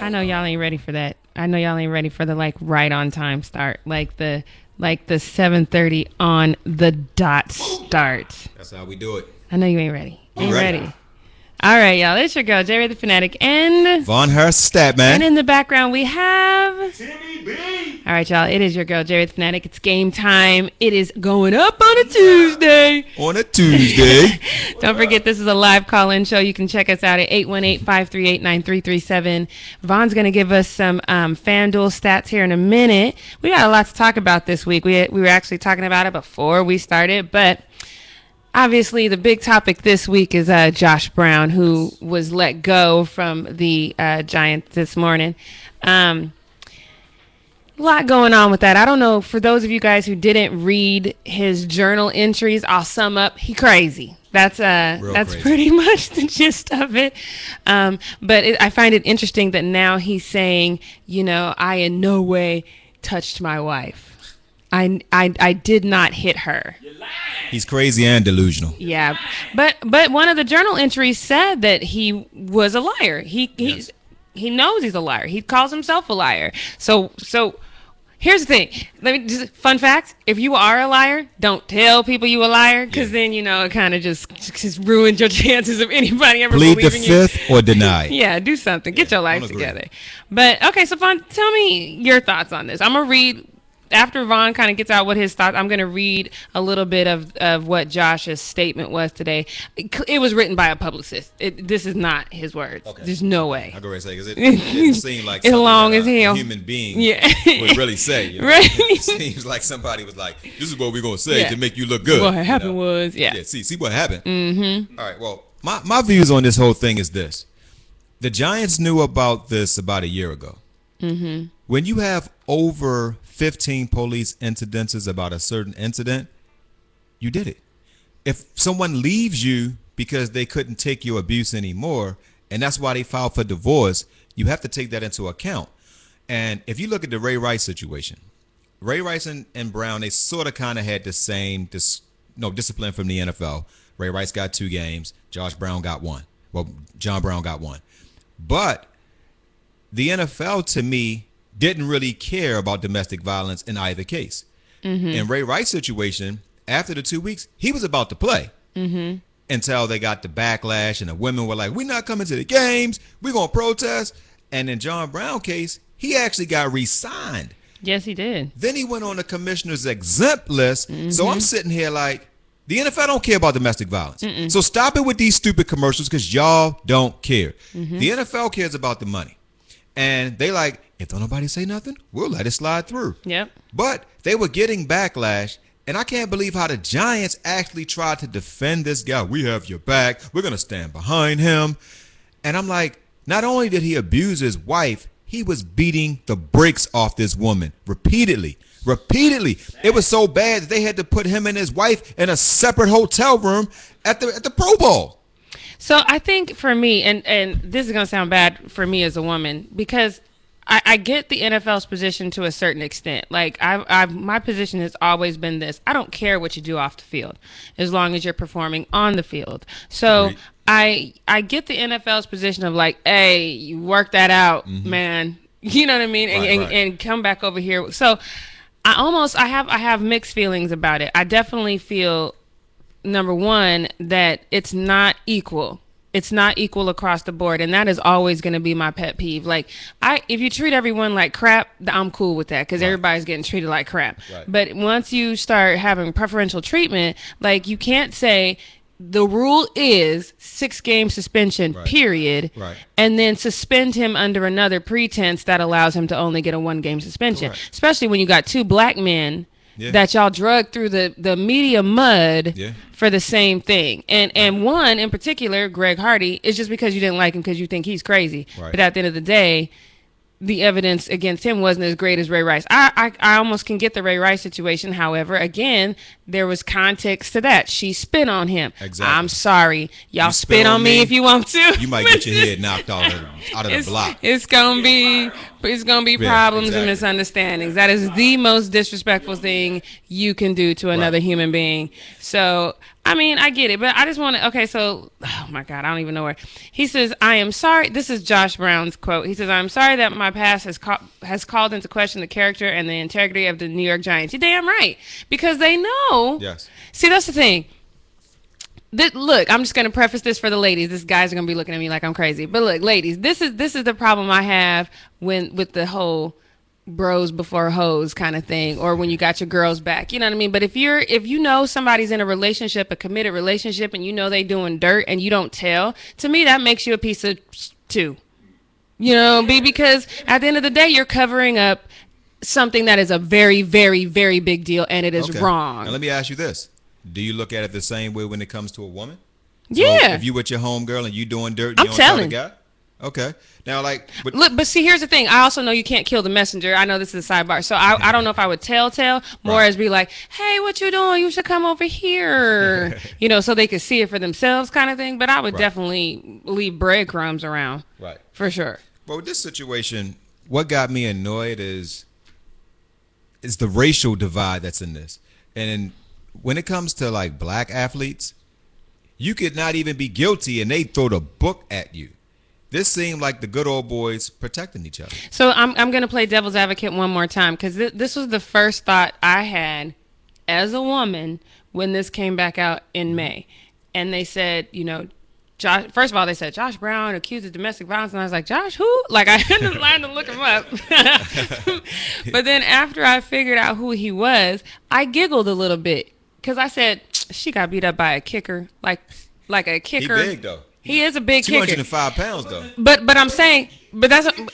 I know y'all ain't ready for that. I know y'all ain't ready for the like right on time start, like the like the 7:30 on the dot start. That's how we do it. I know you ain't ready. Ain't ready. ready. All right, y'all. It's your girl, Jerry the Fanatic, and Von Harris stat and in the background we have. Timmy B. All right, y'all. It is your girl, Jerry the Fanatic. It's game time. It is going up on a Tuesday. On a Tuesday. Don't forget, this is a live call in show. You can check us out at 818 538 9337. Vaughn's going to give us some um, FanDuel stats here in a minute. We got a lot to talk about this week. We, we were actually talking about it before we started, but obviously the big topic this week is uh, Josh Brown, who was let go from the uh, Giants this morning. Um, a lot going on with that. I don't know. For those of you guys who didn't read his journal entries, I'll sum up. He crazy. That's uh, Real that's crazy. pretty much the gist of it. Um, but it, I find it interesting that now he's saying, you know, I in no way touched my wife. I, I, I did not hit her. He's crazy and delusional. Yeah, but but one of the journal entries said that he was a liar. He he Yes. he knows he's a liar. He calls himself a liar. So so here's the thing. Let me just fun fact: if you are a liar, don't tell people you a liar because then you know it kind of just just ruins your chances of anybody ever Plead the believing you. fifth or deny. Yeah, do something. Get Yeah, your life together. But okay, so Vaughn, tell me your thoughts on this. I'm gonna read after Vaughn kind of gets out what his thoughts. I'm gonna read a little bit of of what Josh's statement was today. It, it was written by a publicist. It, this is not his words. Okay. There's no way. I go and say because it, it seemed like something long as a hell. human being Yeah. would really say. You know? Right. It seems like somebody was like, "This is what we're gonna say Yeah. to make you look good." What you happened know? was, yeah. Yeah. See, see what happened. Mm-hmm. right. Well, my my views on this whole thing is this: the Giants knew about this about a year ago. Mm-hmm. When you have over 15 police incidences about a certain incident, you did it. If someone leaves you because they couldn't take your abuse anymore, and that's why they filed for divorce, you have to take that into account. And if you look at the Ray Rice situation, Ray Rice and, and Brown, they sort of kind of had the same dis, no discipline from the NFL. Ray Rice got two games, Josh Brown got one. Well, John Brown got one. But the NFL to me didn't really care about domestic violence in either case. Mm-hmm. In Ray Rice's situation, after the two weeks, he was about to play mm-hmm. until they got the backlash and the women were like, "We're not coming to the games. We're gonna protest." And in John Brown case, he actually got re-signed. Yes, he did. Then he went on the commissioner's exempt list. So I'm mm-hmm. sitting here like, the NFL don't care about domestic violence. So stop it with these stupid commercials because y'all don't care. The NFL cares about the money. And they like, if don't nobody say nothing, we'll let it slide through. Yep. But they were getting backlash. And I can't believe how the Giants actually tried to defend this guy. We have your back. We're going to stand behind him. And I'm like, not only did he abuse his wife, he was beating the brakes off this woman repeatedly. Repeatedly. It was so bad that they had to put him and his wife in a separate hotel room at the at the Pro Bowl. So I think for me, and and this is gonna sound bad for me as a woman because I, I get the NFL's position to a certain extent. Like I, I, my position has always been this: I don't care what you do off the field, as long as you're performing on the field. So. Agreed. I I get the NFL's position of like, hey, you work that out, mm-hmm. man. You know what I mean, and, Right, and, and come back over here. So, I almost I have I have mixed feelings about it. I definitely feel number one that it's not equal it's not equal across the board and that is always going to be my pet peeve like i if you treat everyone like crap i'm cool with that because everybody's getting treated like crap Right. but once you start having preferential treatment like you can't say the rule is six game suspension Right. period Right. and then suspend him under another pretense that allows him to only get a one game suspension especially when you got two black men Yeah. that y'all drug through the, the media mud Yeah. for the same thing. And and one in particular, Greg Hardy, is just because you didn't like him because you think he's crazy. Right. But at the end of the day, the evidence against him wasn't as great as Ray Rice. I, I I almost can get the Ray Rice situation. However, again, there was context to that. She spit on him. Exactly. I'm sorry. Y'all You spit, on me, if you want to. You might get your head knocked out of, out of the block. It's gonna be it's gonna be Yeah, problems exactly. and misunderstandings. That is the most disrespectful thing you can do to another Right. human being. So I mean, I get it, but I just want to. Okay, so oh my god, I don't even know where he says. I am sorry. This is Josh Brown's quote. He says, "I'm sorry that my past has ca- has called into question the character and the integrity of the New York Giants." You're damn right, because they know. Yes. See, that's the thing. Th- look, I'm just to preface this for the ladies. This guys are to be looking at me like I'm crazy. But look, ladies, this is this is the problem I have when with the whole bros before hoes kind of thing or when you got your girls back. You know what I mean? But if you're if you know somebody's in a relationship, a committed relationship and you know they doing dirt and you don't tell, to me that makes you a piece of two. You know, be because at the end of the day you're covering up something that is a very very very big deal and it is Okay. wrong. Now let me ask you this: Do you look at it the same way when it comes to a woman? yeah. If you with your homegirl and you doing dirt, you I'm don't tell telling. the guy. Okay. Now, like, but, Look, but see, here's the thing. I also know you can't kill the messenger. I know this is a sidebar, so I, I don't know if I would tell tell more Right. as be like, hey, what you doing? You should come over here, you know, so they could see it for themselves, kind of thing. But I would Right. definitely leave breadcrumbs around right. for sure. Well, with this situation, what got me annoyed is is the racial divide that's in this. And when it comes to like black athletes, you could not even be guilty and they throw the book at you. This seemed like the good old boys protecting each other. So I'm I'm gonna play devil's advocate one more time because th- this was the first thought I had as a woman when this came back out in May, and they said, you know. Josh, first of all, they said Josh Brown accused of domestic violence, and I was like, Josh, who? Like, I had to line to look him up. but then after I figured out who he was, I giggled a little bit because I said she got beat up by a kicker, like like a kicker. He big though. He is a big Two kicker. hundred and five pounds though. But but I'm saying, but that's see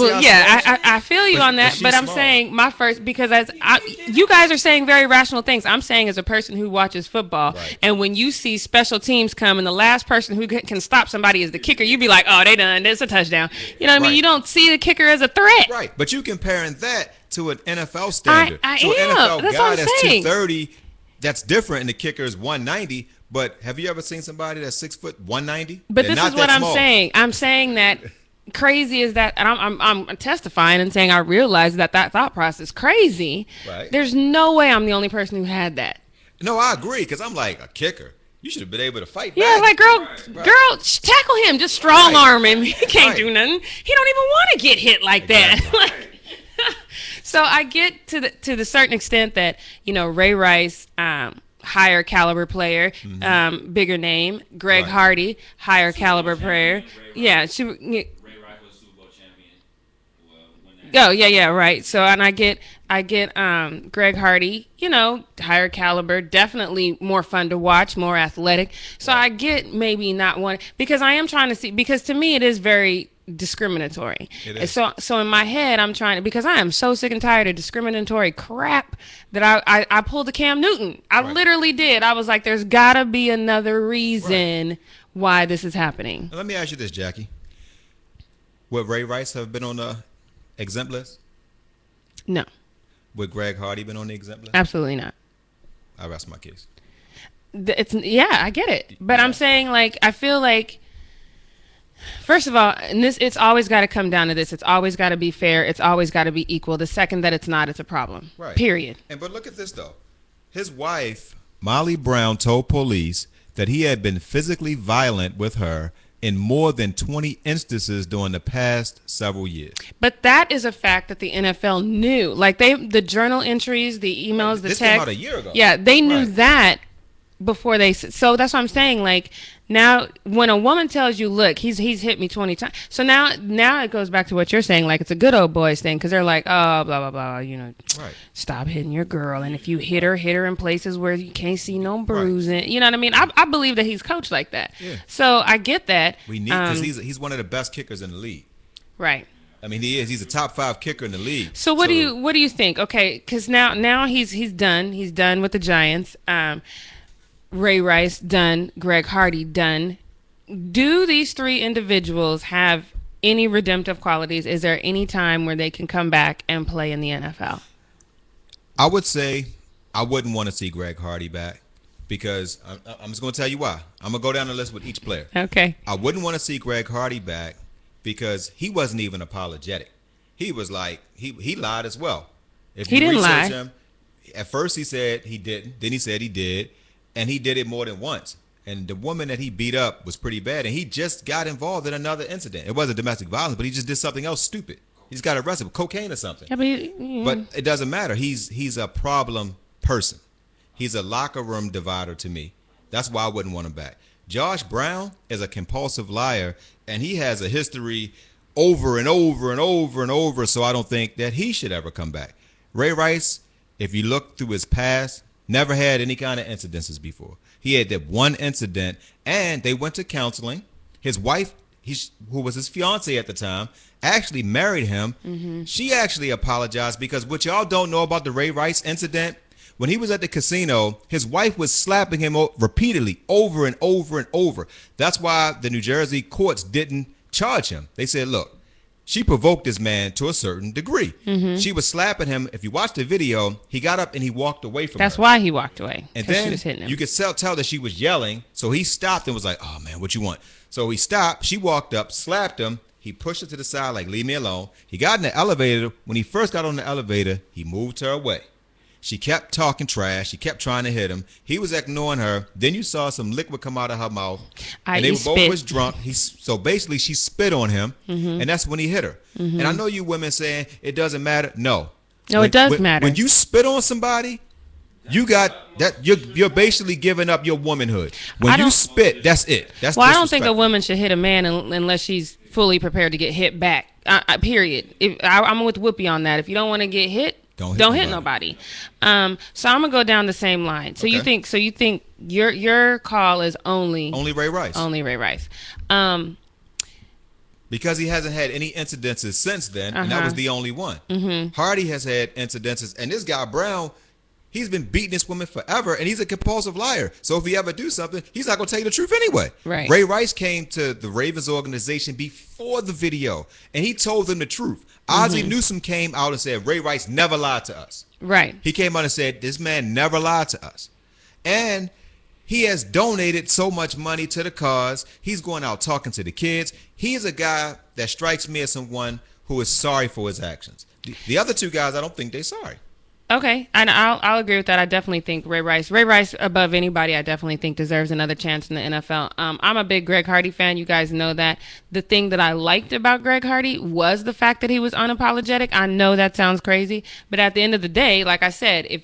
well, yeah. I, I I feel you But- on that. she's But I'm small. saying my first because as I, you guys are saying very rational things. I'm saying as a person who watches football, Right. and when you see special teams come, and the last person who can stop somebody is the kicker, you'd be like, oh, they done. It's a touchdown. You know what I mean? Right. You don't see the kicker as a threat. Right, but you comparing that to an NFL standard. I to an am. NFL That's guy that's saying. 230, that's different, and the kicker is 190. But have you ever seen somebody that's six foot 190? But They're this is what I'm small. saying. I'm saying that crazy is that, and I'm, I'm, I'm testifying and saying I realize that that thought process is crazy. Right. There's no way I'm the only person who had that. No, I agree because I'm like a kicker. You should have been able to fight Yeah, back. like girl, right. girl, tackle him. Just strong Right. arm him. He can't Right. do nothing. He don't even want to get hit like that. Like- so I get to the to the certain extent that you know Ray Rice, um, higher caliber player, um, bigger name. Greg Right. Hardy, higher caliber player. Yeah, she. Ray Rice was Super Bowl champion. Well, Oh yeah, yeah, right. So and I get I get um Greg Hardy, you know, higher caliber, definitely more fun to watch, more athletic. So I get maybe not one because I am trying to see because to me it is very discriminatory. It And. So so in my head I'm trying to because I am so sick and tired of discriminatory crap that I I, I pulled the Cam Newton. I Right. literally did. I was like, there's gotta be another reason why this is happening. Now, let me ask you this, Jackie. Would Ray Rice have been on the exempt list? No, Would Greg Hardy been on the exempt list? absolutely not. Oh, I rest my case. It's yeah i get it but i'm saying like i feel like first of all and this it's always got to come down to this it's always got to be fair it's always got to be equal the second that it's not it's a problem Right. period And but look at this though. His wife, Molly Brown, told police that he had been physically violent with her in more than 20 instances during the past several years. but that is a fact that the nfl knew like they the journal entries the emails the This text came out a year ago. yeah they knew Right. that before they so that's what i'm saying like now when a woman tells you look he's he's hit me 20 times so now now it goes back to what you're saying like it's a good old boys thing because they're like oh blah blah blah you know Right. stop hitting your girl and if you hit her hit her in places where you can't see no bruising you know what i mean i, I believe that he's coached like that Yeah. so i get that We need because Um, he's he's one of the best kickers in the league. right I mean, he is. He's a top five kicker in the league. So what do you what do you think? Okay, because now now he's he's done. He's done with the Giants. Um, Ray Rice done. Greg Hardy done. Do these three individuals have any redemptive qualities? Is there any time where they can come back and play in the NFL? I would say I wouldn't want to see Greg Hardy back because I'm, I'm just going to tell you why. I'm going to go down the list with each player. Okay. I wouldn't want to see Greg Hardy back because he wasn't even apologetic. he was like he he lied as well. If He didn't research lie. Him, at first he said he didn't. Then he said he did, and he did it more than once. And the woman that he beat up was pretty bad, and he just got involved in another incident. It wasn't domestic violence, but he just did something else stupid. He just got arrested with cocaine or something. Yeah, but, he- But it doesn't matter. He's he's a problem person. He's a locker room divider to me. That's why I wouldn't want him back. Josh Brown is a compulsive liar, and he has a history over and over and over and over. So I don't think that he should ever come back. Ray Rice, if you look through his past, never had any kind of incidences before. He had that one incident, and they went to counseling. His wife, who was his fiance at the time, actually married him. Mm-hmm. She actually apologized because what y'all don't know about the Ray Rice incident, when he was at the casino, his wife was slapping him repeatedly over and over and over. That's why the New Jersey courts didn't charge him. They said, look, she provoked this man to a certain degree. Mm-hmm. She was slapping him. If you watch the video, he got up and he walked away from her. that's her. why he walked away. And then she was hitting him. you could tell, tell that she was yelling. So he stopped and was like, "Oh man, what you want?" So he stopped. She walked up, slapped him. He pushed her to the side, like, "Leave me alone." He got in the elevator. When he first got on the elevator, he moved her away. She kept talking trash. She kept trying to hit him. He was ignoring her. Then you saw some liquid come out of her mouth, I and they were both was drunk. He so basically she spit on him, Mm-hmm. and that's when he hit her. Mm-hmm. And I know you women saying it doesn't matter. No, No, it does when- matter. When you spit on somebody, you got that. You're you're basically giving up your womanhood. When you spit, that's it. That's Well, I don't think a woman should hit a man unless she's fully prepared to get hit back. Period. If I, I'm with Whoopi on that. If you don't want to get hit, Don't don't hit hit, nobody. Um, so I'm gonna go down the same line. So you think? So you think your your call is only only Ray Rice only Ray Rice? Um, because he hasn't had any incidences since then, and that Uh-huh. was the only one. Mm-hmm. Hardy has had incidences, and this guy Brown. He's been beating this woman forever, and he's a compulsive liar. So if he ever do something, he's not gonna tell you the truth anyway. Right. Ray Rice came to the Ravens organization before the video, and he told them the truth. Ozzie Mm-hmm. Newsome came out and said Ray Rice never lied to us. right. He came out and said, This man never lied to us. And he has donated so much money to the cause. He's going out talking to the kids. He's a guy that strikes me as someone who is sorry for his actions. The, the other two guys, I don't think they're sorry. Okay, and I'll I'll agree with that. I definitely think Ray Rice, Ray Rice above anybody, I definitely think deserves another chance in the NFL. Um, I'm a big Greg Hardy fan. You guys know that. The thing that I liked about Greg Hardy was the fact that he was unapologetic. I know that sounds crazy, but at the end of the day, like I said, if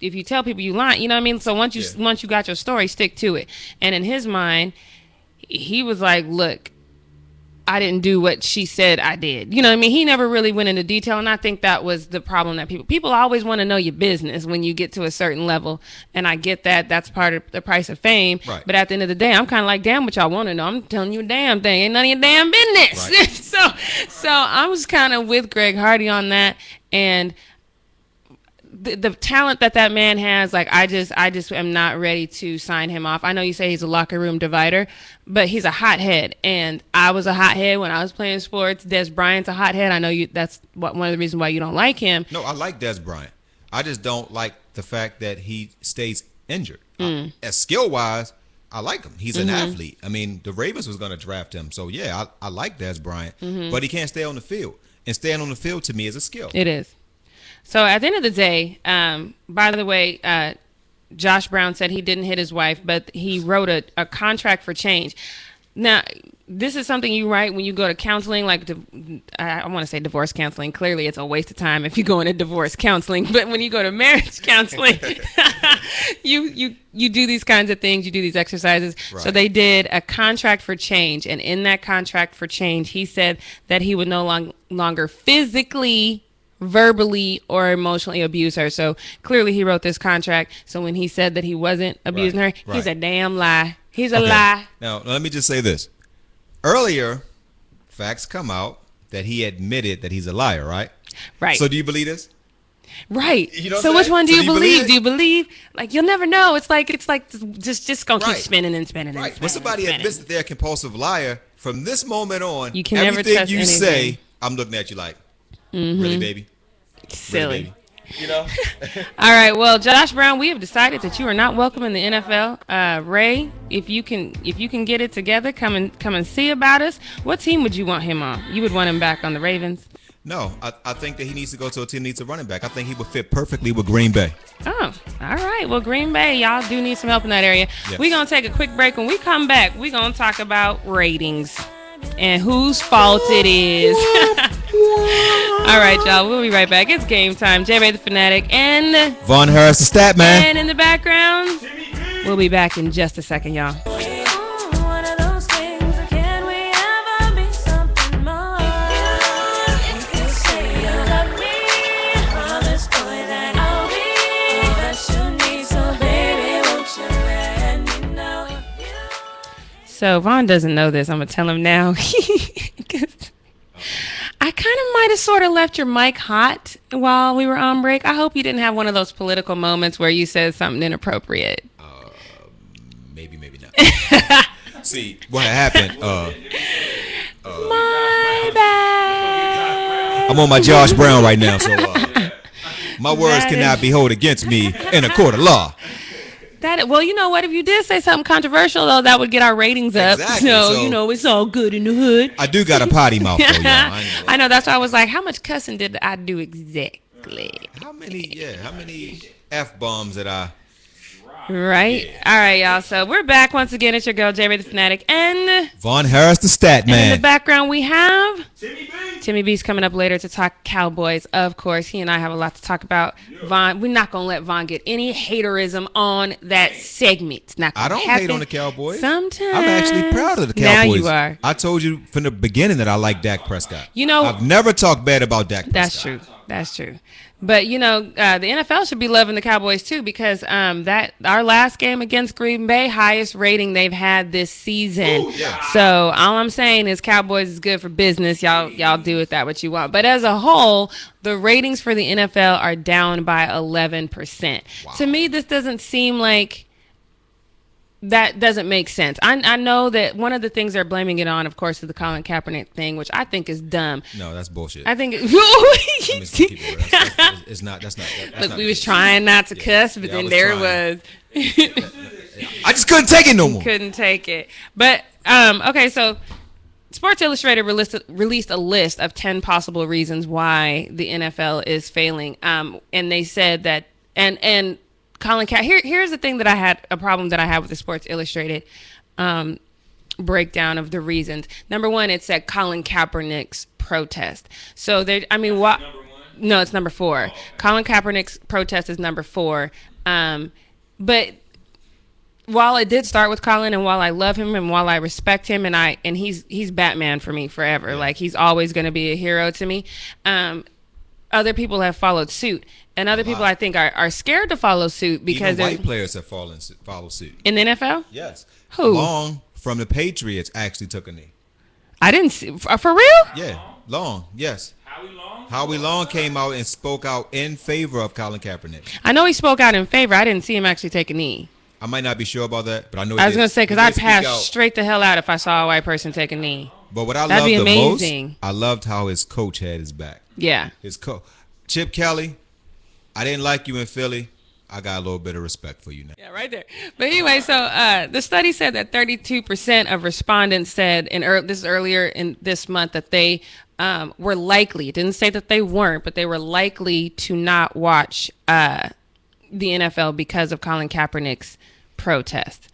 if you tell people you lie, you know what I mean. So once you Yeah. once you got your story, stick to it. And in his mind, he was like, "Look, I didn't do what she said I did. You know what I mean? He never really went into detail, and I think that was the problem that people people always want to know your business when you get to a certain level, and I get that that's part of the price of fame. Right. But at the end of the day, I'm kind of like, damn, what y'all want to know? I'm telling you a damn thing, ain't none of your damn business. Right. so, so I was kind of with Greg Hardy on that, and the, the talent that that man has, like I just, I just am not ready to sign him off. I know you say he's a locker room divider, but he's a hothead, and I was a hothead when I was playing sports. Dez Bryant's a hothead. I know you. That's what, one of the reasons why you don't like him. No, I like Dez Bryant. I just don't like the fact that he stays injured. Mm. I- as skill wise, I like him. He's an Mm-hmm. athlete. I mean, the Ravens was going to draft him, so yeah, I, I like Dez Bryant, Mm-hmm. but he can't stay on the field. And staying on the field to me is a skill. It is. So at the end of the day, um, by the way, uh, Josh Brown said he didn't hit his wife, but he wrote a, a contract for change. Now, this is something you write when you go to counseling, like di- I, want to say divorce counseling. Clearly, it's a waste of time if you go into divorce counseling. But when you go to marriage counseling, you you you do these kinds of things. You do these exercises. So they did a contract for change, and in that contract for change, he said that he would no long, longer physically verbally or emotionally abuse her. So clearly he wrote this contract. So when he said that he wasn't abusing Right, her, he's a damn lie. He's a Okay. lie. Now, let me just say this. Earlier, facts come out that he admitted that he's a liar, right? Right. So do you believe this? right. You know so which one do So you do you believe? believe do you believe? Like you'll never know. It's like it's like just just gonna Right. keep spinning and spinning and Right. spinning. When somebody and spinning. admits that they're a compulsive liar, from this moment on, You can never everything trust you anything. say, I'm looking at you like, really, baby? Really, silly. baby? You know? All right. Well, Josh Brown, we have decided that you are not welcome in the NFL. Uh, Ray, if you can, if you can get it together, come and come and see about us. What team would you want him on? You would want him back on the Ravens. No, I, I think that he needs to go to a team that needs a running back. I think he would fit perfectly with Green Bay. Oh, all right. Well, Green Bay, y'all do need some help in that area. Yes. We're going to take a quick break. When we come back, we're going to talk about ratings and whose fault it is. all right, y'all. We'll be right back. It's game time. J Ray the Fanatic and, Von Harris, the stat man. and in the background, we'll be back in just a second, y'all. So Vaughn doesn't know this. I'm gonna tell him now. I kind of might have sort of left your mic hot while we were on break. I hope you didn't have one of those political moments where you said something inappropriate. Maybe, maybe not. See, what happened? Uh, My bad. I'm on my Josh Brown right now, so uh, my words That cannot is- be held against me in a court of law. That well, you know what? If you did say something controversial, though, that would get our ratings up. Exactly, So, so- you know, it's all good in the hood. I do got a potty mouth, though. I gonna- I know. That's why I was like, how much cussing did I do exactly? How many? Yeah, how many f bombs did I? Right. All right, y'all. So we're back once again. It's your girl, J Ray the Fanatic, and. Von Harris, the stat And in the background, we have Timmy B. Timmy B's coming up later to talk Cowboys. Of course, he and I have a lot to talk about. Vaughn, we're not gonna let Vaughn get any haterism on that segment. It's not I don't happen. hate on the Cowboys. Sometimes I'm actually proud of the Cowboys. Now Cowboys. you are. I told you from the beginning that I like Dak Prescott. You know- I've never talked bad about Dak Prescott. That's true. That's true. But you know, uh, the NFL should be loving the Cowboys too because um, that our last game against Green Bay, highest rating they've had this season. So all I'm saying is Cowboys is good for business. Y'all y'all do with that what you want. But as a whole, the ratings for the NFL are down by 11 percent. To me, this doesn't seem like that doesn't make sense. I, I know that one of the things they're blaming it on, of course, is the Colin Kaepernick thing, which I think is dumb. No, that's bullshit. I think. It's, it. That's- that's- it's not. That's not. That's Look, not we was trying not to cuss, but Yeah, then there trying. it was. I just couldn't take it no more. Couldn't take it. But um, okay, so Sports Illustrated released, released a list of ten possible reasons why the NFL is failing. Um, and they said that and and Colin Ka- here here's the thing that I had a problem that I had with the Sports Illustrated um, breakdown of the reasons. Number one, it said Colin Kaepernick's protest. So there, I mean, what? No, it's number four. Colin Kaepernick's protest is number four. Um, but while it did start with Colin, and while I love him, and while I respect him, and I and he's he's Batman for me forever. Like he's always going to be a hero to me. Um, other people have followed suit, and other people I think are, are scared to follow suit because Even white players have fallen follow suit. in the NFL. Yes. Who? Long from the Patriots actually took a knee. I didn't see for for real. Yeah. Long. Yes. Howie Long? Howie Long came out and spoke out in favor of Colin Kaepernick. I know he spoke out in favor. I didn't see him actually take a knee. I might not be sure about that, but I know. he I was did- gonna say because I'd pass straight the hell out if I saw a white person take a knee. But what I That'd loved be the amazing. most, I loved how his coach had his back. Yeah. His coach, Chip Kelly. I didn't like you in Philly. I got a little bit of respect for you now. Yeah, right there. But anyway, so uh, the study said that 32% of respondents said, in ear this is earlier in this month, that they um, were likely, didn't say that they weren't, but they were likely to not watch uh, the NFL because of Colin Kaepernick's protest.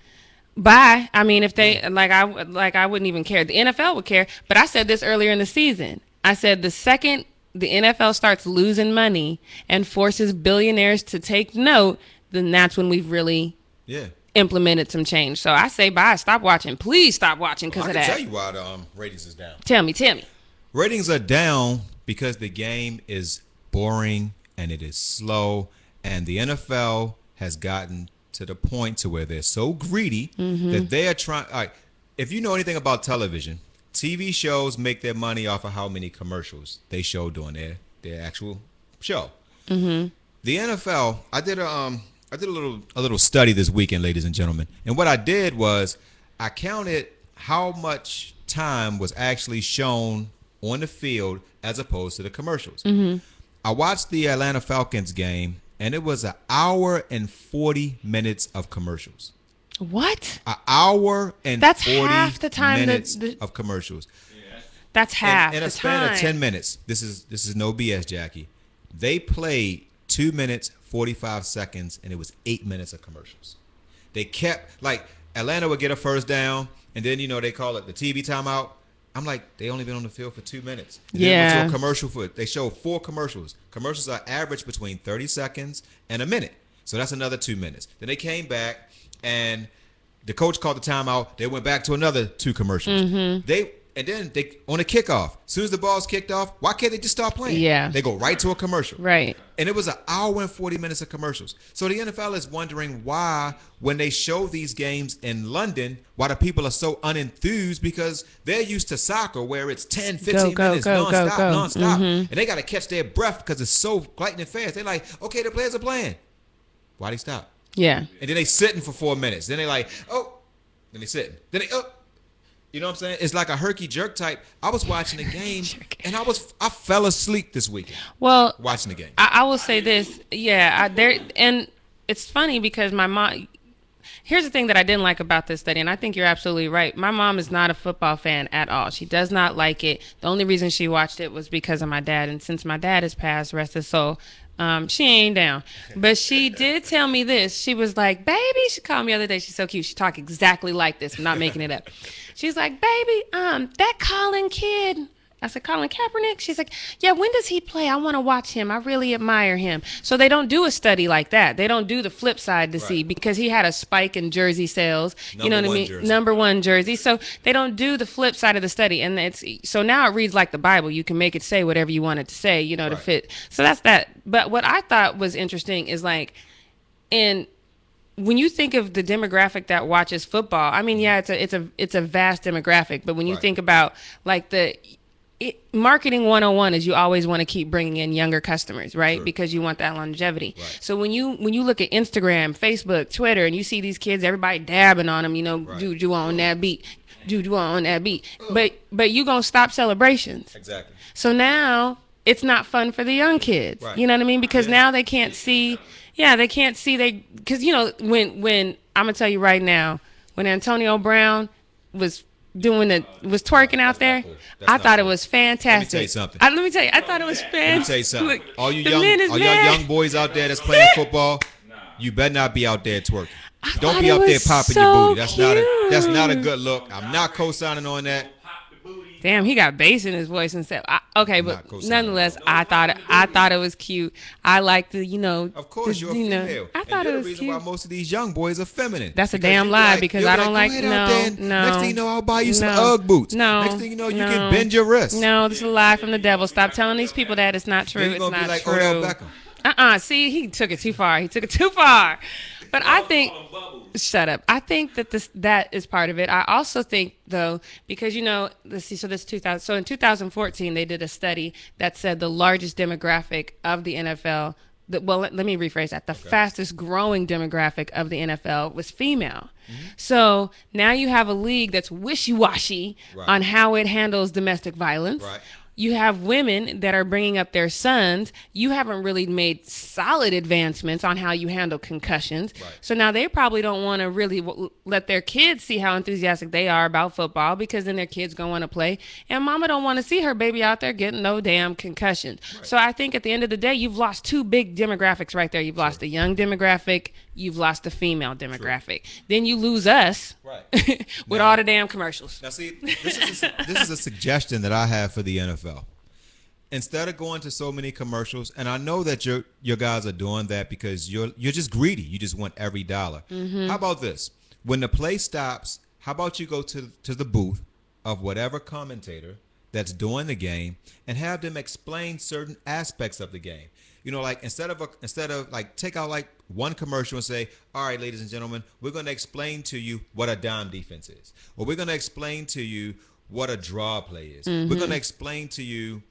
Bye. I mean, if they like, I like I wouldn't even care. The NFL would care. But I said this earlier in the season. I said the second the NFL starts losing money and forces billionaires to take note, then that's when we've really Yeah. implemented some change. So I say bye. Stop watching. Please stop watching because I of can that. tell you why the um, ratings is down. Tell me, tell me. Ratings are down because the game is boring and it is slow, and the NFL has gotten to the point to where they're so greedy Mm-hmm. that they are trying. Right, if you know anything about television, TV shows make their money off of how many commercials they show during their their actual show. Mm-hmm. The NFL, I did a um, I did a little a little study this weekend, ladies and gentlemen, and what I did was I counted how much time was actually shown on the field as opposed to the commercials. Mm-hmm. I watched the Atlanta Falcons game, and it was an hour and forty minutes of commercials. What? An hour and That's 40 half the time minutes the- of commercials. That's half in, in the a span time. of 10 minutes this is this is no bs jackie they played 2 minutes 45 seconds and it was 8 minutes of commercials they kept like atlanta would get a first down and then you know they call it the tv timeout i'm like they only been on the field for 2 minutes And then it went Yeah. commercial for they showed four commercials commercials are average between 30 seconds and a minute so that's another 2 minutes then they came back and the coach called the timeout. They went back to another two commercials. Mm-hmm. They and then they on a kickoff. As soon as the ball's kicked off, why can't they just start playing? Yeah. they go right to a commercial. Right. And it was an hour and forty minutes of commercials. So the NFL is wondering why, when they show these games in London, why the people are so unenthused because they're used to soccer where it's 10, 15 go, minutes go, go, nonstop, go. nonstop, Mhm. and they got to catch their breath because it's so lightning fast. They're like, okay, the players are playing. Why do they stop? Yeah. and then they sitting for four minutes. Then they like, oh, then they sitting. Then they oh, you know what I'm saying? It's like a herky jerk type. I was watching the game and I was I fell asleep this weekend Well, watching the game. I, I will say this. Yeah, I, there and it's funny because my mom. Here's the thing that I didn't like about this study, and I think you're absolutely right. My mom is not a football fan at all. She does not like it. The only reason she watched it was because of my dad, and since my dad has passed, rest his soul, um, she ain't down. But she did tell me this. She was like, "Baby," she called me the other day. She's so cute. She talked exactly like this. I'm not making it up. She's like, "Baby, um, that Colin kid." I said, Colin Kaepernick? She's like, yeah, when does he play? I want to watch him. I really admire him. So they don't do a study like that. They don't do the flip side to see because he had a spike in jersey sales. you know what I mean? jersey. Number one jersey. So they don't do the flip side of the study. And it's so now it reads like the Bible. You can make it say whatever you want it to say, you know, to fit. So that's that. But what I thought was interesting is like, in when you think of the demographic that watches football, I mean, mm-hmm. yeah, it's a it's a it's a vast demographic. But when you Right. think about like the it, marketing 101 is you always want to keep bringing in younger customers, right? Sure. Because you want that longevity. Right. So when you when you look at Instagram, Facebook, Twitter, and you see these kids, everybody dabbing on them, you know, Right. you on that beat, dude you on that beat. But but you gonna stop celebrations. Exactly. So now it's not fun for the young kids. Right. You know what I mean? Because Yeah. now they can't see. Yeah, they can't see they because you know when when I'm gonna tell you right now when Antonio Brown was doing the was twerking out there, I thought it was fantastic. tell you something. I, let me tell you, I thought it was Let fantastic. me tell you something. Look, all you young, all y'all young boys out there that's playing football, you better not be out there twerking. Don't be out there popping so your booty. That's not a that's not a good look. I'm not co-signing on that. Damn, he got bass in his voice and said, I, "Okay, Not but co-signing. nonetheless, I thought it, I thought it was cute. I like the, you know, Of course, the- you're a you know, female. I and thought you're it was the reason cute. why most of these young boys are feminine. That's a damn lie, like- because I don't like, like- "Go ahead out there no, no, Next thing you know, I'll buy you some no, UGG boots. No, Next thing you know, you no, can bend your wrist. No, this is a lie from the devil. Stop telling these people that it's not true. It's gonna be not like true. Odell Beckham. Uh-uh. See, he took it too far. He took it too far. But I think shut up. I think that this that is part of it. I also think though because you know, let's see so this 2000 so in 2014 they did a study that said the largest demographic of the NFL the, well, let, let me rephrase that. The fastest growing demographic of the NFL was female. Mm-hmm. So now you have a league that's wishy washy Right. on how it handles domestic violence. Right. You have women that are bringing up their sons. You haven't really made solid advancements on how you handle concussions. Right. So now they probably don't want to really w- let their kids see how enthusiastic they are about football because then their kids going to want to play. And mama don't want to see her baby out there getting no damn concussion. So I think at the end of the day, you've lost two big demographics right there. You've lost the young demographic. You've lost the female demographic. Then you lose us Right. with Now- all the damn commercials. Now, see, this is a, this is a suggestion that I have for the NFL. Instead of going to so many commercials, and I know that your your guys are doing that because you're you're just greedy. You just want every dollar. Mm-hmm. How about this? When the play stops, how about you go to to the booth of whatever commentator that's doing the game and have them explain certain aspects of the game. You know, like instead of a, instead of like take out like one commercial and say, "All right, ladies and gentlemen, we're going to explain to you what a dime defense is, or we're going to explain to you what a draw play is. We're going to explain to you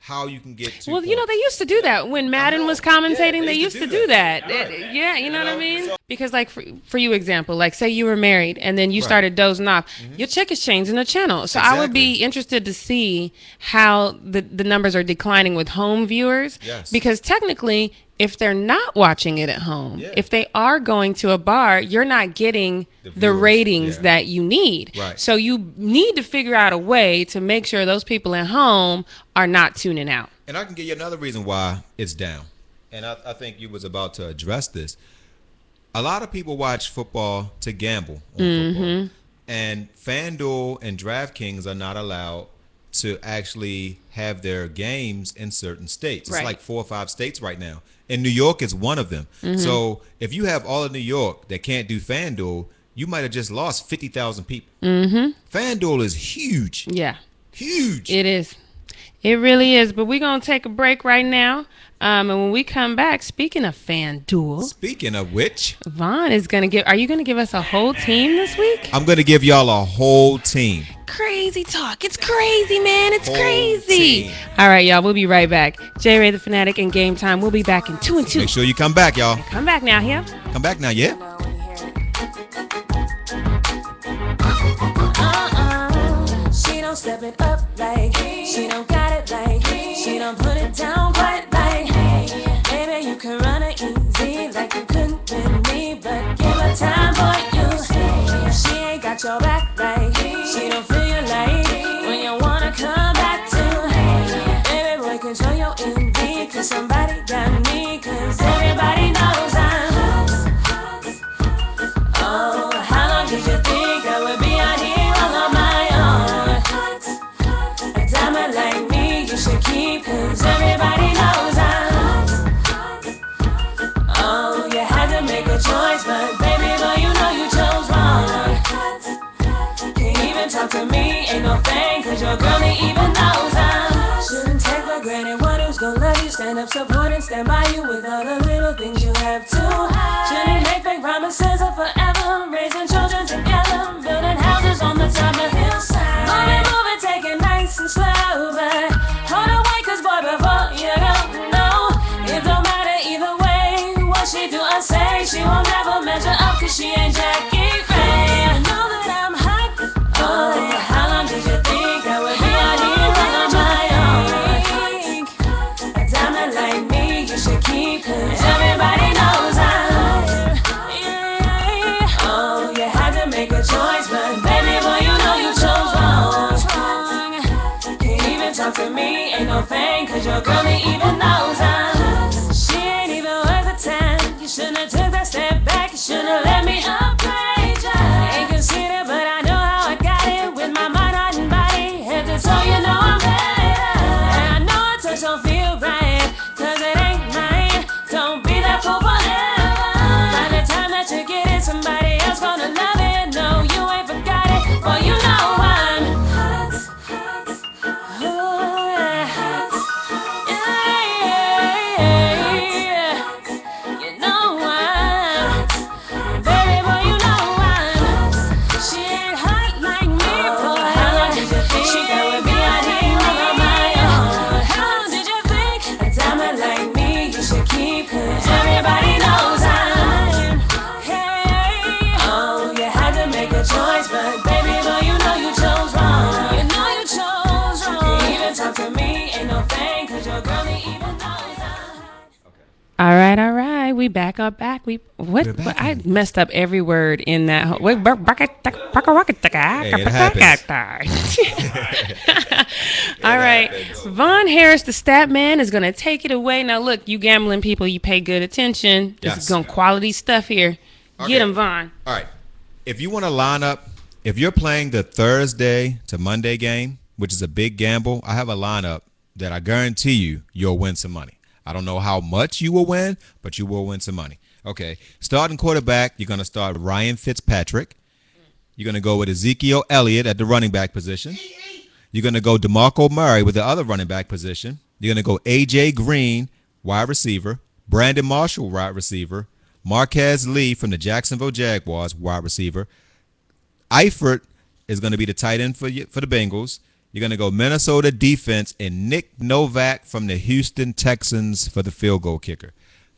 how you can get to." Well, you know, they used to do that when Madden was commentating. Yeah, they used to do that. It- yeah, you know what I mean? Because, like, for, for you, example, like, say you were married and then you Right. Mm-hmm. started dozing off, your chick is changing the channel. So I would be interested to see how the, the numbers are declining with home viewers. Yes. Because technically, if they're not watching it at home, Yeah. if they are going to a bar, you're not getting The the, ratings yeah. that you need. Right. So you need to figure out a way to make sure those people at home are not tuning out. And I can give you another reason why it's down. And I, I think you was about to address this. A lot of people watch football to gamble on football. Mm-hmm. And FanDuel and DraftKings are not allowed to actually have their games in certain states. It's Right. like four or five states right now. And New York is one of them. So if you have all of New York that can't do FanDuel, you might have just lost 50,000 people. Mm-hmm. FanDuel is huge. Yeah. Huge. It is. It really is. But we're going to take a break right now. Um, and when we come back, speaking of FanDuel, Speaking of which, Vaughn is going to give. Are you going to give us a whole team this week? I'm going to give y'all a whole team. Crazy talk. It's crazy, man. It's Whole crazy. team. All right, y'all. We'll be right back. J Ray the Fanatic and Game Time. We'll be back in two and two. Make sure you come back, y'all. Come back now, here. Come back now, yeah? Uh-uh. She don't step it up like she don't got it like talk to me, ain't no thing, cause your girl ain't even knows I'm. Shouldn't take for granted one who's gonna love you, stand up, support, and stand by you with all the little things you have to. Shouldn't make fake promises of forever, raising children together, building houses on the top of the hillside. Moving, moving, take it nice and slow, but hold away, cause boy, before you go, no, it don't matter either way. What she do or say, she won't never measure up, cause she ain't Jackie back up back. We what? Back. I messed up every word in that. whole- Wait, Hey. All right. Von Harris, the stat man, is gonna take it away. Now, look, you gambling people, you pay good attention. This Yes. is going quality stuff here. Okay. Get him, Von. All right. If you want to line up, if you're playing the Thursday to Monday game, which is a big gamble, I have a lineup that I guarantee you you'll win some money. I don't know how much you will win, but you will win some money. Okay. Starting quarterback, you're going to start Ryan Fitzpatrick. You're going to go with Ezekiel Elliott at the running back position. You're going to go DeMarco Murray with the other running back position. You're going to go AJ Green, wide receiver. Brandon Marshall, wide receiver. Marqise Lee from the Jacksonville Jaguars, wide receiver. Eifert is going to be the tight end for you, for the Bengals. You're going to go Minnesota defense and Nick Novak from the Houston Texans for the field goal kicker.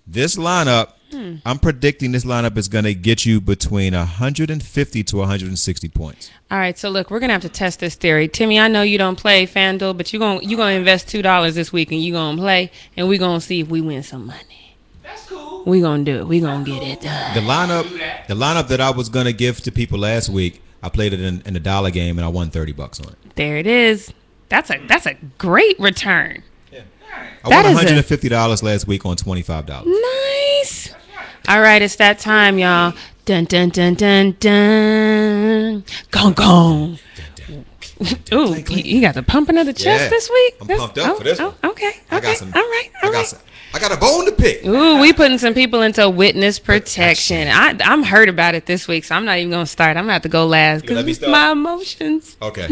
This lineup, hmm. I'm predicting this lineup is going to get you between 150 to 160 points. All right, so look, we're gonna have to test this theory. Timmy, I know you don't play FanDuel, but you're gonna you're gonna invest two dollars this week and you're gonna play, and we're gonna see if we win some money. That's cool. We gonna do it. We're gonna get it done. The lineup, the lineup that I was gonna give to people last week, I played it in, in a dollar game and I won thirty bucks on it. There it is. That's a that's a great return. Yeah. I That won one hundred and fifty dollars last week on twenty five dollars. Nice. All right, it's that time, y'all. Dun dun dun dun dun. Gong gong. Ooh, you, got the pumping of the chest Yeah. this week. I'm That's- pumped up oh, for this oh, one. Okay, okay, I got some. all right, I got right. some. I got a bone to pick. Ooh, we putting some people into witness protection. I, I'm hurt about it this week, so I'm not even gonna start. I'm gonna have to go last because my emotions. Okay.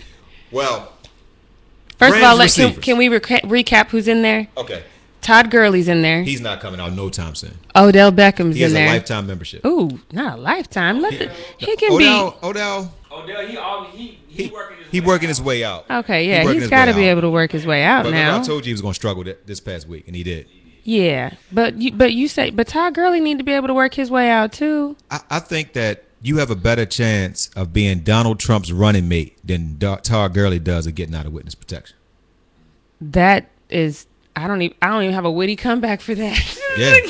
well, First of all, let, can, can we reca- recap who's in there? okay. Todd Gurley's in there. He's not coming out no time soon. Odell Beckham's in there. He has a lifetime membership. Ooh, not a lifetime. Let the, he can be Odell, Odell, Oh, Odell, he always he he, he, working his he way working out. his way out. Okay, yeah, working he's his got to be out. able to work his way out But now. I told you he was going to struggle th- this past week, and he did. yeah, but you, but you say, but Todd Gurley need to be able to work his way out too. I, I think that you have a better chance of being Donald Trump's running mate than Da- Todd Gurley does of getting out of witness protection. That is, I don't even, I don't even have a witty comeback for that. Yeah.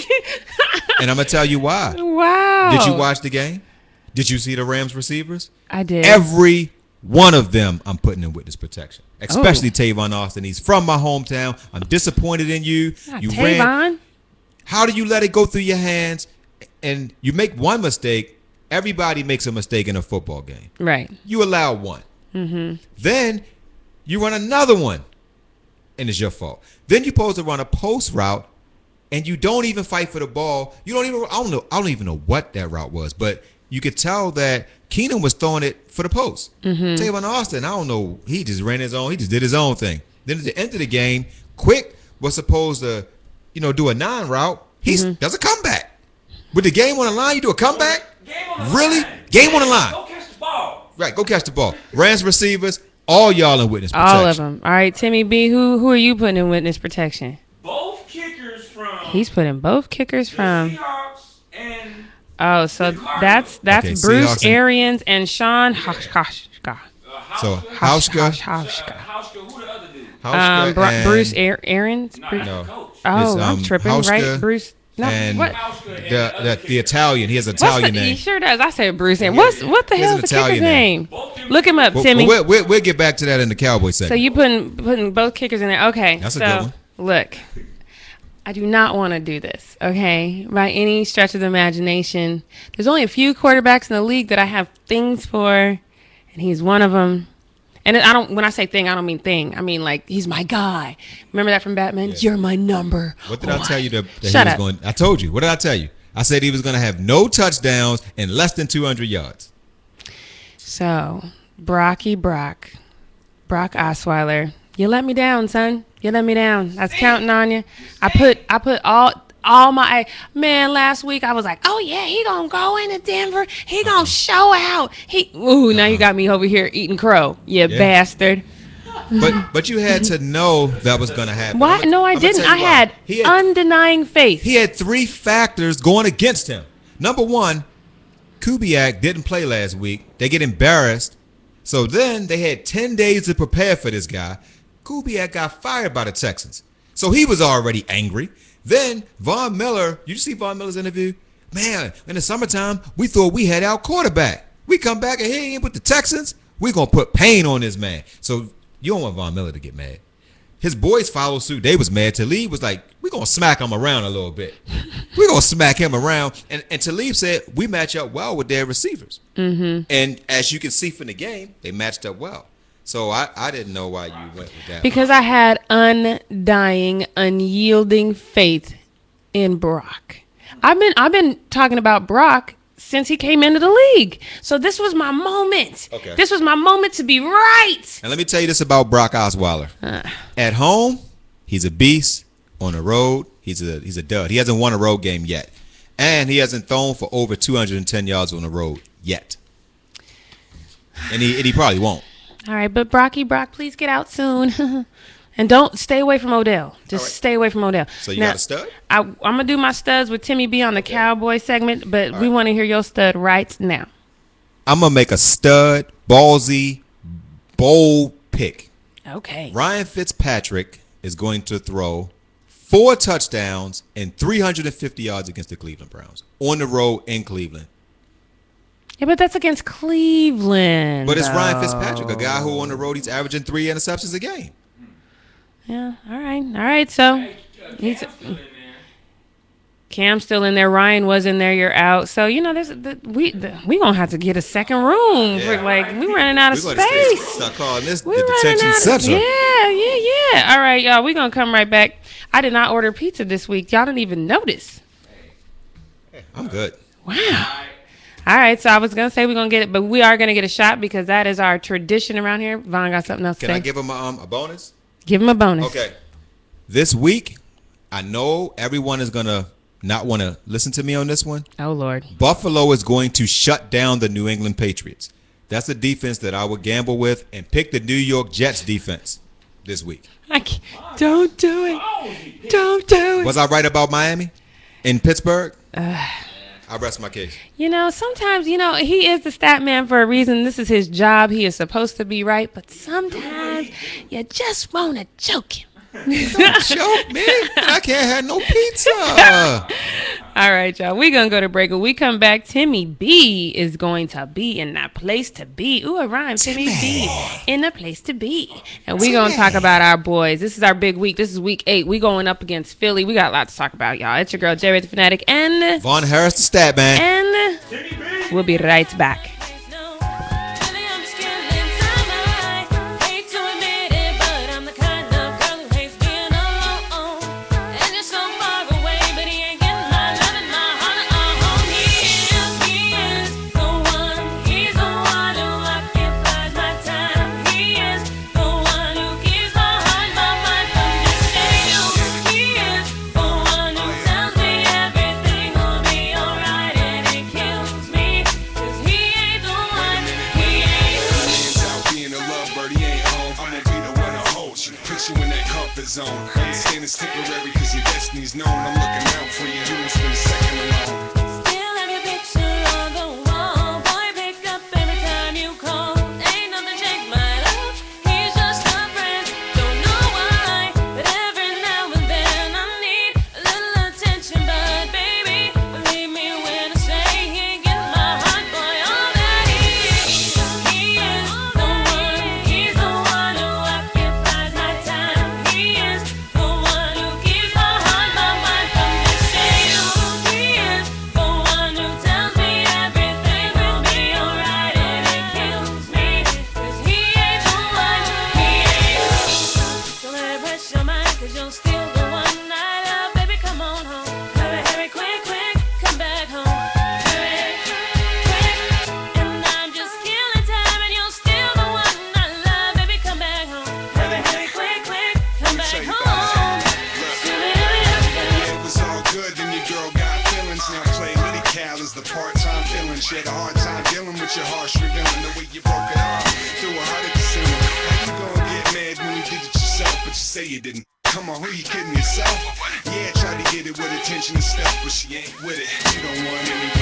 And I'm gonna tell you why. wow. Did you watch the game? Did you see the Rams receivers? I did. Every one of them, I'm putting in witness protection. Oh. Especially Tavon Austin. He's from my hometown. I'm disappointed in you. Not you Tavon. ran. How do you let it go through your hands? And you make one mistake. Everybody makes a mistake in a football game. Right. You allow one. Mm-hmm. Then you run another one, and it's your fault. Then you're supposed to run a post route, and you don't even fight for the ball. You don't even. I don't know. I don't even know what that route was, but you could tell that Keenum was throwing it for the post. Mm-hmm. Tavon Austin, I don't know. He just ran his own. He just did his own thing. Then at the end of the game, Quick was supposed to, you know, do a nine route. He's mm-hmm. does a comeback. With the game on the line, you do a comeback. Game Really? line. Game on the line. Go catch the ball. Right, go catch the ball. Rams receivers, all y'all in witness protection. All of them. All right, Timmy B. Who who are you putting in witness protection? Both kickers from He's putting both kickers the from. Seahawks and Oh, so that's that's Okay, Bruce Seahawks and- Arians and Sean Hauschka. uh, So Hauschka. Hauschka, Hauschka. Hauschka. Who the other dude? Hauschka Um, Bru- Bruce Ar- Arians. Nah, Bru- not No. the oh, It's, I'm um, tripping. Hauschka right, Bruce. No, and what? The, the the, Italian. He has an What's Italian the, he sure does. I said Bruce Arians. What's what the hell is the kicker's name. name? Look him up, Well, Timmy. We'll, we'll, we'll get back to that in the Cowboy So you putting putting both kickers in there? Okay. That's a good one. Look, I do not want to do this. Okay, by any stretch of the imagination, there's only a few quarterbacks in the league that I have things for, and he's one of them. And I don't. When I say thing, I don't mean thing. I mean like he's my guy. Remember that from Batman? You're my number. what did I tell you that, that Shut he was up. going? I told you. What did I tell you? I said he was going to have no touchdowns and less than 200 yards. So, Brocky Brock, Brock Osweiler, you let me down, son. You let me down. I was counting on you. I put I put all all my man last week. I was like, oh yeah, he gonna go into Denver. He gonna show out. He ooh, now you got me over here eating crow. You Yeah. bastard. But but you had to know that was to happen. Why? No, I I'ma didn't. I had, he had undenying faith. he had three factors going against him. Number one, Kubiak didn't play last week. They get embarrassed. So then they had 10 days to prepare for this guy. Kubiak got fired by the Texans. So he was already angry. Then Von Miller, you see Von Miller's interview? Man, in the summertime, we thought we had our quarterback. We come back and he ain't with the Texans. we going to put pain on this man. So you don't want Von Miller to get mad. His boys followed suit. They was mad. Talib was like, we're going to smack him around a little bit. we're going to smack him around. And, and Talib said, we match up well with their receivers. Mm-hmm. And as you can see from the game, they matched up well. So I, I didn't know why you went with that. Because I had undying, unyielding faith in Brock. I've been I've been talking about Brock since he came into the league. So this was my moment. Okay. This was my moment to be right. And let me tell you this about Brock Osweiler. Uh. At home, he's a beast. On the road, he's a he's a dud. He hasn't won a road game yet, and he hasn't thrown for over 210 yards on the road yet. And he and he probably won't. All right, but Brocky Brock, please get out soon. and don't stay away from Odell. Just right. stay away from Odell. So you Now, got a stud? I, I'm gonna do my studs with Timmy B on the Cowboy segment, but we right. want to hear your stud right now. I'm gonna make a stud, ballsy, bold pick. Okay. Ryan Fitzpatrick is going to throw four touchdowns and 350 yards against the Cleveland Browns on the road in Cleveland. Yeah, but that's against Cleveland. But it's Ryan. Fitzpatrick, a guy who on the road he's averaging three interceptions a game. Yeah. All right. All right. So he's Cam's still in there. Ryan was in there. You're out. So you know, there's the, we the, we gonna have to get a second room. For, Yeah. like we running out of We're space. start calling this We the running detention out of- center. Yeah, yeah, yeah. All right, y'all. We gonna come right back. I did not order pizza this week. Y'all didn't even notice. I'm good. Wow. All right, so I was gonna say we're gonna get it, but we are gonna get a shot because that is our tradition around here. Von got something else to Can say. I give him a, um, a bonus? give him a bonus. Okay. This week, I know everyone is gonna not want to listen to me on this one. Oh Lord. Buffalo is going to shut down the New England Patriots. That's a defense that I would gamble with and pick the New York Jets defense this week. I can't, don't do it. Don't do it. Was I right about Miami in Pittsburgh? I rest my case. You know, sometimes, you know, he is the stat man for a reason. This is his job. He is supposed to be right, but sometimes you just want to choke him. Choke me. I can't have no pizza. All right, y'all. We're going to go to break. When we come back, Timmy B is going to be in that place to be. Ooh, a rhyme. Timmy, B in the place to be. And we're going to talk about our boys. This is our big week. This is week eight. We going up against Philly. We got a lot to talk about, y'all. It's your girl, J-Ray the Fanatic. And, Von Harris, the stat man. and we'll be right back. She had a hard time dealing with your harsh revealing the way you broke it off. Threw her heart at the ceiling. How you gonna get mad when you did it yourself, but you say you didn't? Come on, who you kidding yourself? Yeah, try to get it with attention and stuff, but she ain't with it. You don't want anyone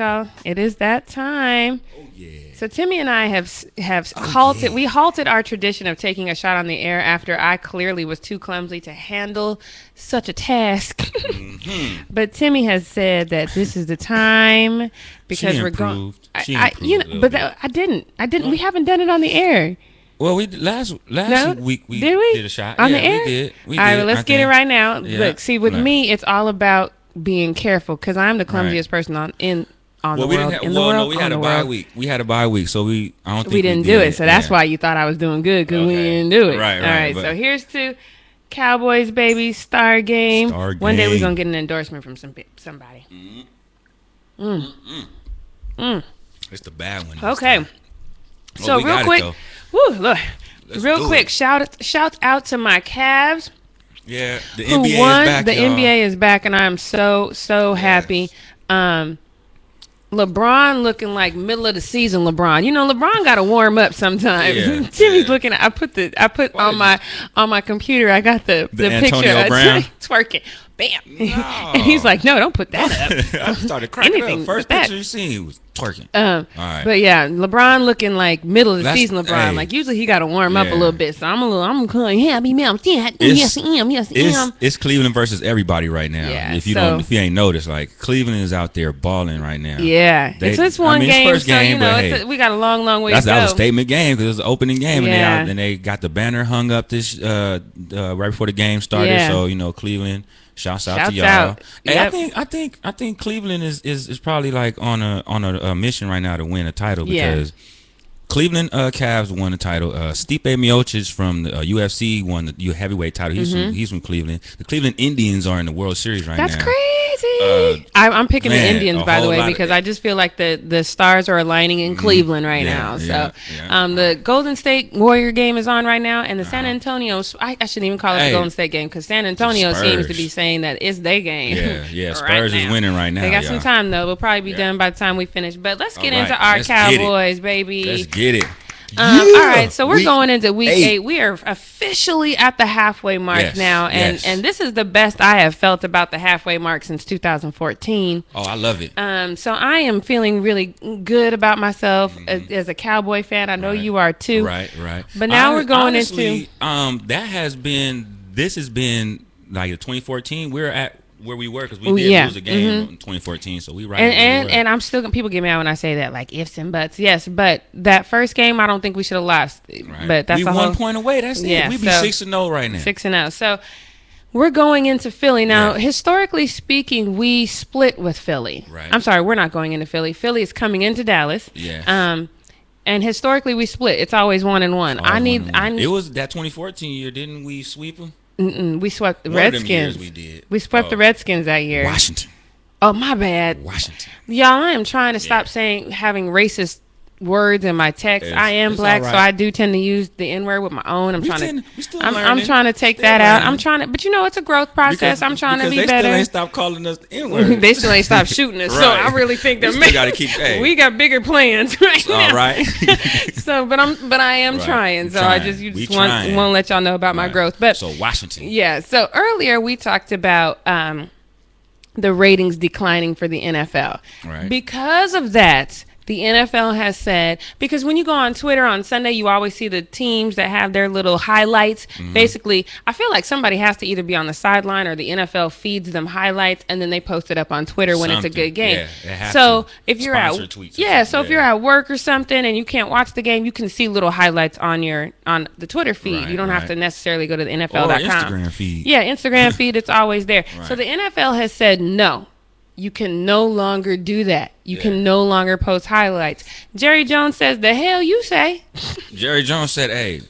y'all. It is that time. Oh yeah. So Timmy and I have have oh, halted. We halted our tradition of taking a shot on the air after I clearly was too clumsy to handle such a task. Mm-hmm. but Timmy has said that this is the time because She we're going. I, I, you know, but bit. that, I didn't. I didn't. We oh. haven't done it on the air. Well, we last last No, week we did we a shot on yeah, the air? We did. We all right, did, well, let's I get it right now. Yeah. Look, see, with Right. me, it's all about being careful because I'm the clumsiest person on in on Well, the we world. didn't have. in the well, world, no, we had a bye world. week. We had a bye week, so we. I don't think we didn't did do it, so that's yeah. why you thought I was doing good because we didn't do it. Right, All right, right. but- So here's to Cowboys, baby, Star Game. Star One day we're gonna get an endorsement from some somebody. Mhm. Mhm. Mhm. It's the bad one. Okay. time. So real it, quick, woo, look, Let's real quick, it. shout shout out to my Cavs Yeah, the who NBA won. is back. the y'all. NBA is back, and I'm so so happy. Um, LeBron looking like middle of the season. LeBron, you know, LeBron got to warm up sometimes. Yeah, Jimmy's yeah. looking. I put the I put on my on my computer. I got the the, The picture Brown? twerking. Bam. and he's like, no, don't put that up. I started cracking Anything up. First picture you seen, he was twerking. Um, All right. But yeah, LeBron looking like middle of the season. LeBron, hey. like usually he got to warm up a little bit. So I'm a little, I'm going, yeah, be man, yeah, yes, I am, yes, I it's, am. it's Cleveland versus everybody right now. Yeah, if you so- don't, if you ain't noticed, like Cleveland is out there balling right now. Yeah, They- it's it's I one mean, it's game, first so you game, know but it's hey, a, we got a long, long way That's to go. that was a statement game because it was the opening game, and they and they got the banner hung up this uh, uh right before the game started. Yeah. So you know, Cleveland. Shouts out Shouts to y'all. out. Hey, I think I think I think Cleveland is, is, is probably like on a on a, a mission right now to win a title Yeah. because Cleveland uh, Cavs won the title. Uh, Stipe Miocic from the uh, UFC won the heavyweight title. He's from, he's from Cleveland. The Cleveland Indians are in the World Series right Mm-hmm. That's now. crazy. Uh, I, I'm picking man, the Indians, by the way, lot of- because I just feel like the the stars are aligning in Cleveland right Yeah, now. So, yeah, yeah. um, the Golden State Warrior game is on right now, and the San Antonio. I, I shouldn't even call it Uh-huh. Hey. the Golden State game because San Antonio seems to be saying that it's their game. Yeah, yeah. right Spurs is winning right now. They got some y'all. time though. We'll probably be Yeah. done by the time we finish. But let's get All into our let's get it. Cowboys, baby. Let's get it. Um, all right, so we're Week going into week eight. eight. We are officially at the halfway mark Yes, now, and yes. and this is the best I have felt about the halfway mark since 2014. Oh, I love it. Um, so I am feeling really good about myself as, as a Cowboy fan. I know Mm-hmm. Right. you are too. Right, right. But now Hon- we're going honestly, into um that has been this has been like the 2014. We're at where we were because we Ooh, did yeah, lose a game mhm. in 2014, so we right. And where we and, I'm still people get mad when I say that, like ifs and buts. Yes, but that first game, I don't think we should have lost. Right. But that's we one whole point away. That's Yeah, it. We'd be so- six and zero right now. Six and out. So we're going into Philly now. Yeah. Historically speaking, we split with Philly. Right. I'm sorry, we're not going into Philly. Philly is coming into Dallas. Yeah. Um, and historically we split. It's always one and one. I Oh, need. one, I need. It was that 2014 year, didn't we sweep them? Mm-mm, we swept the One Redskins. we did. We swept Oh. the Redskins that year. Washington, Oh my bad. Washington. Y'all, I am trying to stop saying having racist words in my text. It's- I am black, all so. I do tend to use the N word with my own. I'm We trying tend- to. I'm, I'm trying to take that out. I'm trying to, but you know, it's a growth process. I'm trying to be they better. They still ain't stop calling us the N word. they still ain't stopped shooting us, so I really think We that still man, gotta keep- hey. we got bigger plans right now. All right. so, but I'm, but I am Right. trying. We So I just you just want trying. want to let y'all know about my growth. But so Washington. yeah. So earlier we talked about um, the ratings declining for the NFL. Right. Because of that, the NFL has said because when you go on Twitter on Sunday, you always see the teams that have their little highlights. Mm-hmm. Basically, I feel like somebody has to either be on the sideline or the NFL feeds them highlights and then they post it up on Twitter when it's a good game. Yeah, so if you're at yeah, so something, if you're at work or something and you can't watch the game, you can see little highlights on your on the Twitter feed. Right, you don't have to necessarily go to the Or NFL.com. Instagram feed. Yeah, Instagram feed, it's always there. So the NFL has said no. You can no longer do that. You Yeah. can no longer post highlights. Jerry Jones says, "The hell you say?" Jerry Jones said, "Hey,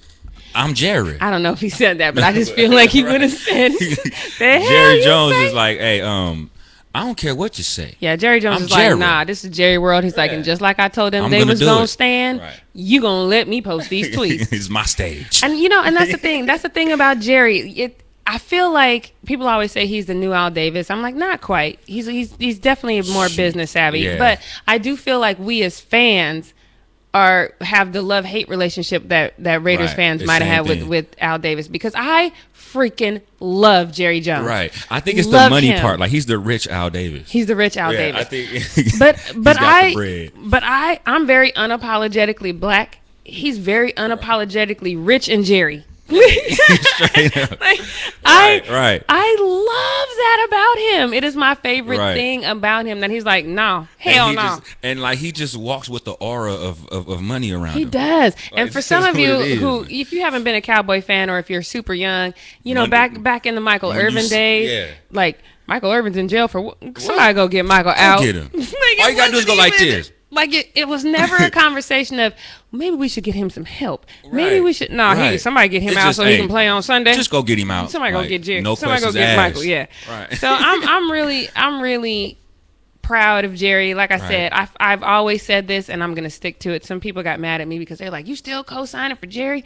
I'm Jerry." I don't know if he said that, but I just feel like he would have said, "The hell Jerry Jones say?" is like, "Hey, um, I don't care what you say. Yeah, Jerry Jones I'm is like, nah, this is Jerry World. He's like, and just like I told them I'm they was gonna it. stand, Right. you gonna let me post these tweets. it's my stage." And you know, and that's the thing. That's the thing about Jerry. It, I feel like people always say he's the new Al Davis. I'm like, not quite. He's he's he's definitely more business savvy. Yeah. But I do feel like we as fans are have the love hate relationship that that Raiders Right. fans might have had with with Al Davis because I freaking love Jerry Jones. Right. I think it's the money him. part. Like he's the rich Al Davis. He's the rich Al yeah, Davis. I think. but but I but I I'm very unapologetically black. He's very unapologetically rich and Jerry. Straight up. Like, I Right, right. I love that about him. It is my favorite Right. thing about him that he's like, no, hell he no. just- and like he just walks with the aura of, of, of money around He him. does. and for some of you who, if you haven't been a Cowboy fan or if you're super young, you know, When- back back in the Michael when you Irvin days, yeah. like Michael Irvin's in jail for somebody go get Michael out. get him. Like, All you gotta do is go wasn't like this. Like it, it was never a conversation of maybe we should get him some help. Maybe we should. No, he Right. somebody get him It's out just, so he can play on Sunday. Just go get him out. Somebody go get Jerry. No Somebody go get asked. Michael. Yeah. Right. So I'm I'm really I'm really proud of Jerry. Like I Right. said, I've, I've always said this, and I'm going to stick to it. Some people got mad at me because they're like, "You still co-signing for Jerry?"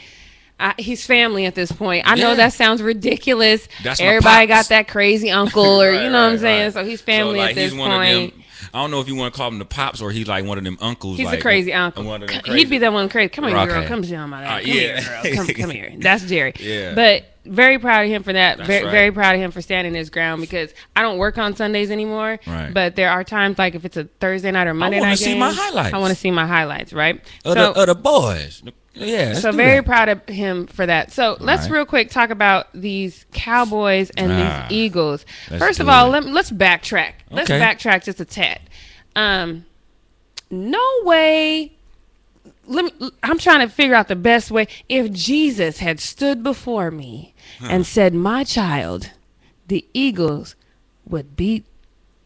I, he's family at this point. I know that sounds ridiculous. That's Everybody got that crazy uncle, or you know what I'm saying. right. So he's family So, like, at this he's point. one of them. I don't know if you want to call him the pops or he's like one of them uncles. He's like, a crazy uncle. One of them C- He'd be crazy- that one crazy. Come here, girl. Come sit on my lap. Uh, Come here, yeah. girl. Come, come here. That's Jerry. Yeah. But very proud of him for that. That's Very, right. very proud of him for standing his ground because I don't work on Sundays anymore. Right. But there are times like if it's a Thursday night or Monday I night, I wanna night see my highlights. I want to see my highlights. Right. Of, so the, of the boys. Yeah. so very that. proud of him for that. So let's Right. real quick talk about these Cowboys and Ah, these Eagles. First of all, let, let's backtrack. Let's Okay. backtrack just a tad. Um, no way. Let me, I'm trying to figure out the best way. If Jesus had stood before me and said, "My child, the Eagles would beat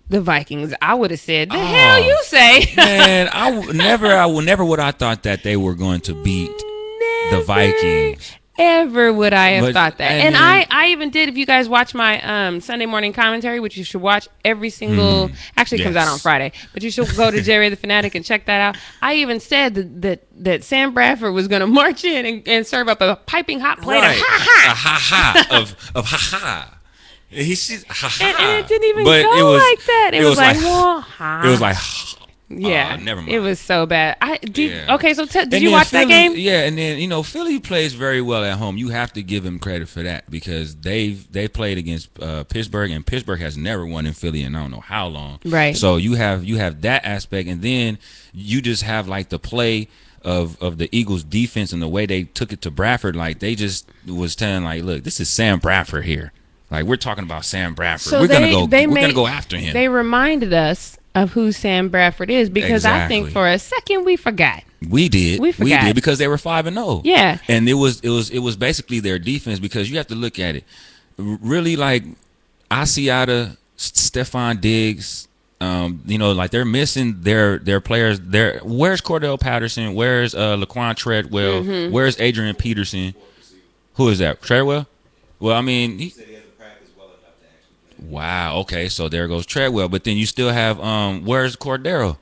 the Vikings," I would have said, "The hell Oh. you say?" Man, I w- never, I would never would I thought that they were going to beat the Vikings. Ever would I have But, thought that? I and I, I even did. If you guys watch my um, Sunday morning commentary, which you should watch every single, actually it comes out. On Friday, but you should go to J-Ray the Fanatic and check that out. I even said that that, that Sam Bradford was going to march in and, and serve up a piping hot plate Right. of ha ha. Ha ha of of ha ha. He ha. And, and it didn't even But go was- like that. It, it was, was like, like- ha. It was like yeah, oh, never It was so bad. I did. Yeah. Okay, so t- did And you watch that game? Yeah, and then you know Philly plays very well at home. You have to give him credit for that because they've they played against uh, Pittsburgh, and Pittsburgh has never won in Philly in I don't know how long. Right. So you have you have that aspect, and then you just have like the play of of the Eagles defense and the way they took it to Bradford. Like they just was telling like, look, this is Sam Bradford here. Like we're talking about Sam Bradford. So we're they, gonna go. They we're made, gonna go after him. They reminded us of who Sam Bradford is because I think for a second we forgot. We did. We forgot. did because they were five and zero. Yeah. and it was it was it was basically their defense because you have to look at it. Really, like Asiata, Stefon Diggs. Um, you know, like they're missing their their players. There, where's Cordarrelle Patterson? Where's uh Laquon Treadwell? Mm-hmm. Where's Adrian Peterson? Who is that? Treadwell? Well, I mean, he, wow. Okay, so there goes Treadwell. But then you still have um, where's Cordero?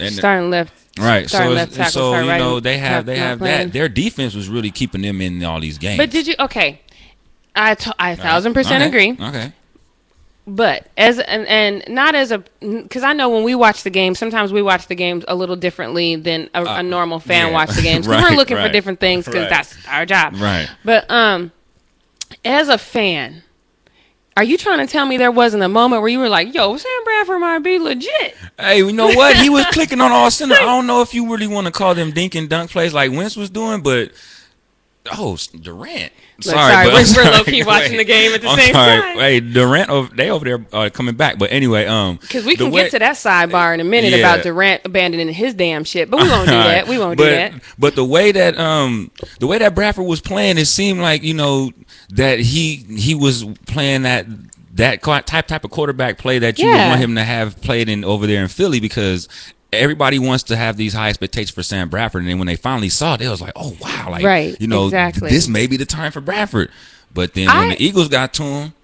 And Starting left. Right. Starting So, left tackle, so you right- know they have left they have playing. that. Their defense was really keeping them in all these games. But did you? Okay, I t- I a thousand percent agree. Okay. But as and, and not as a because I know when we watch the game, sometimes we watch the games a little differently than a, a normal fan Uh, yeah. watch the games Right, we're looking for different things because right. that's our job. Right. But um, as a fan, are you trying to tell me there wasn't a moment where you were like, "Yo, Sam Bradford might be legit"? Hey, you know what? He was clicking on all center. I don't know if you really want to call them dink and dunk plays like Wentz was doing, but oh, Durant. sorry, we're- we're low-key watching the game at the I'm same sorry. time. Hey, Durant, over, they over there uh, coming back. But anyway, um, Because we can way- get to that sidebar in a minute Yeah. about Durant abandoning his damn shit, but we won't do that. We won't but, do that. But the way that um the way that Bradford was playing, it seemed like you know that he he was playing that that type type of quarterback play that you would want him to have played in over there in Philly because everybody wants to have these high expectations for Sam Bradford, and then when they finally saw it, they was like, oh wow, like Right, you know exactly. this may be the time for Bradford. But then I- when the Eagles got to him,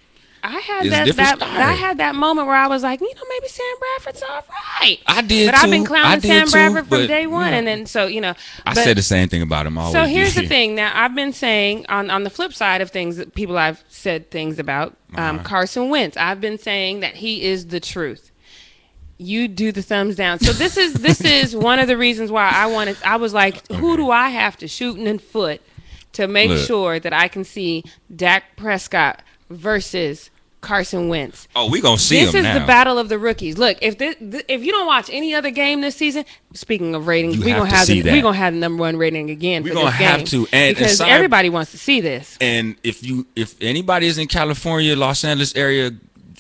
I had that, that story. I had that moment where I was like, you know, maybe Sam Bradford's all right. I did but I've been too. Clowning Sam too, Bradford from day one, yeah. and then so you know. I but- said the same thing about him. I So here's the thing. Now I've been saying on on the flip side of things that people I've said things about um, Uh-huh. Carson Wentz. I've been saying that he is the truth. You do the thumbs down. So this is this is one of the reasons why I wanted. I was like, who do I have to shoot in the foot to make Look. sure that I can see Dak Prescott versus Carson Wentz? Oh, we gonna see This is now. the battle of the rookies. Look, if this, th- if you don't watch any other game this season, speaking of ratings, we have gonna to have see the, that. we gonna have the number one rating again. We for gonna this have game. to. And because aside- everybody wants to see this. And if you if anybody is in California, Los Angeles area,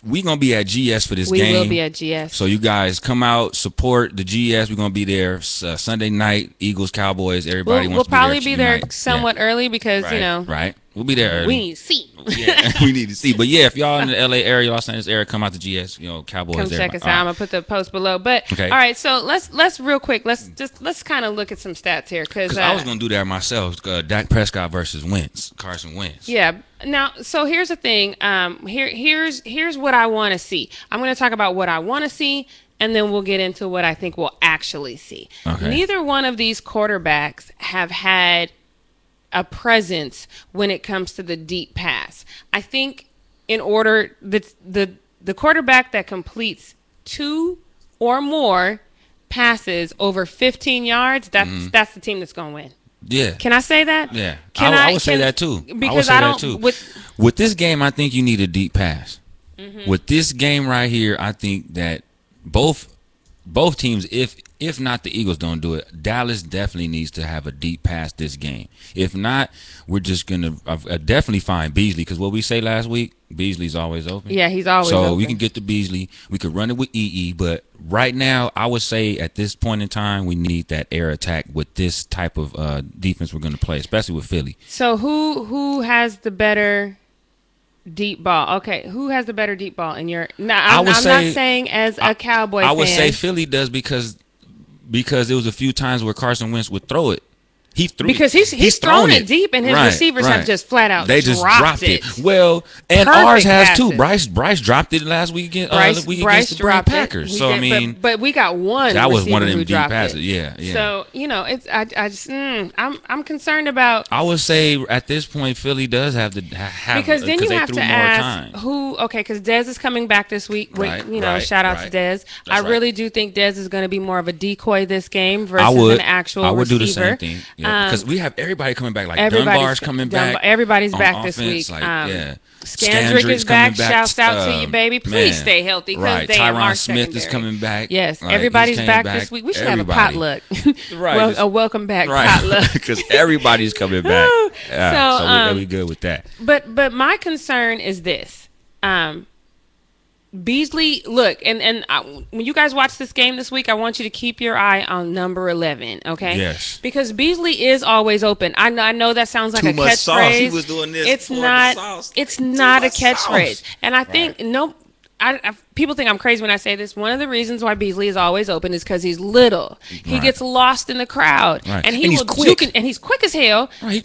we gonna be at GS for this We game. We will be at GS. So you guys come out, support the GS. We're gonna be there uh, Sunday night. Eagles, Cowboys. Everybody we'll, wants we'll to be probably there. be there somewhat Yeah. early because Right, you know right. We'll be there early. We need to see. yeah, we need to see. But yeah, if y'all in the LA area, Los Angeles area, come out to GS. You know, Cowboys. Come check everybody. us out. right. I'm gonna put the post below. But Okay. all right, so let's let's real quick. Let's just let's kind of look at some stats here because Because I was gonna do that myself. Uh, Dak Prescott versus Wentz, Carson Wentz. Yeah. Now, so here's the thing. Um, here, here's here's what I want to see. I'm going to talk about what I want to see, and then we'll get into what I think we'll actually see. Okay. Neither one of these quarterbacks have had a presence when it comes to the deep pass. I think in order the the the quarterback that completes two or more passes over 15 yards, that's that's the team that's going to win. Yeah. Can I say that? Yeah, Can I, I would say can- that too. I would Because say I, don't. too. With, With this game, I think you need a deep pass. Mm-hmm. With this game right here, I think that both both teams, if if not the Eagles don't do it, Dallas definitely needs to have a deep pass this game. If not, we're just gonna definitely find Beasley because what we say last week, Beasley's always open. Yeah, he's always so open. we can get to Beasley. We could run it with EE, but right now, I would say at this point in time, we need that air attack with this type of uh, defense we're going to play, especially with Philly. So who who has the better deep ball? Okay, who has the better deep ball in your? No, I I'm, would I'm say- not saying as a Cowboy I would fan. say Philly does because because there was a few times where Carson Wentz would throw it. He threw Because he's- he's thrown thrown it deep and his Right, receivers have just flat out They just dropped dropped it. it. Well, and Perfect ours has too. Brice Brice dropped it last week weekend. Brice, uh, week Brice against the dropped Packers. So I mean, but, but we got one. that was one of them deep passes. It. Yeah, yeah. So you know, it's I I just mm, I'm I'm concerned about I would say at this point Philly does have to have because then you have to ask time. who. Okay, because Dez is coming back this week. Right, you know, shout out to Dez. I really do think Dez is going to be more of a decoy this game versus an actual I would do the same thing because Um, we have everybody coming back. Like Dunbar's coming Dunbar- back. everybody's back this offense, week. Like, Um, yeah. Scandrick is coming back. Shouts out to you, Um, baby. Please man. stay healthy, Right. they Tyron Smith is coming back. Yes, Like, everybody's came back, this week. We should Everybody. have a potluck. Right, well, a welcome back Right, potluck. because everybody's coming back. Yeah, So, so, we, um, we good with that. But but my concern is this. Um, Beasley, look, and and I, when you guys watch this game this week, I want you to keep your eye on number eleven, okay? Yes. Because Beasley is always open. I know, I know that sounds like Too a much catchphrase. sauce. He was doing this, It's not. sauce. It's Too not a catchphrase, sauce. and I think no. I, I, people think I'm crazy when I say this. One of the reasons why Beasley is always open is because he's little. He Right. gets lost in the crowd, Right. and he And he's will quick. juke it- and he's quick as hell. Right.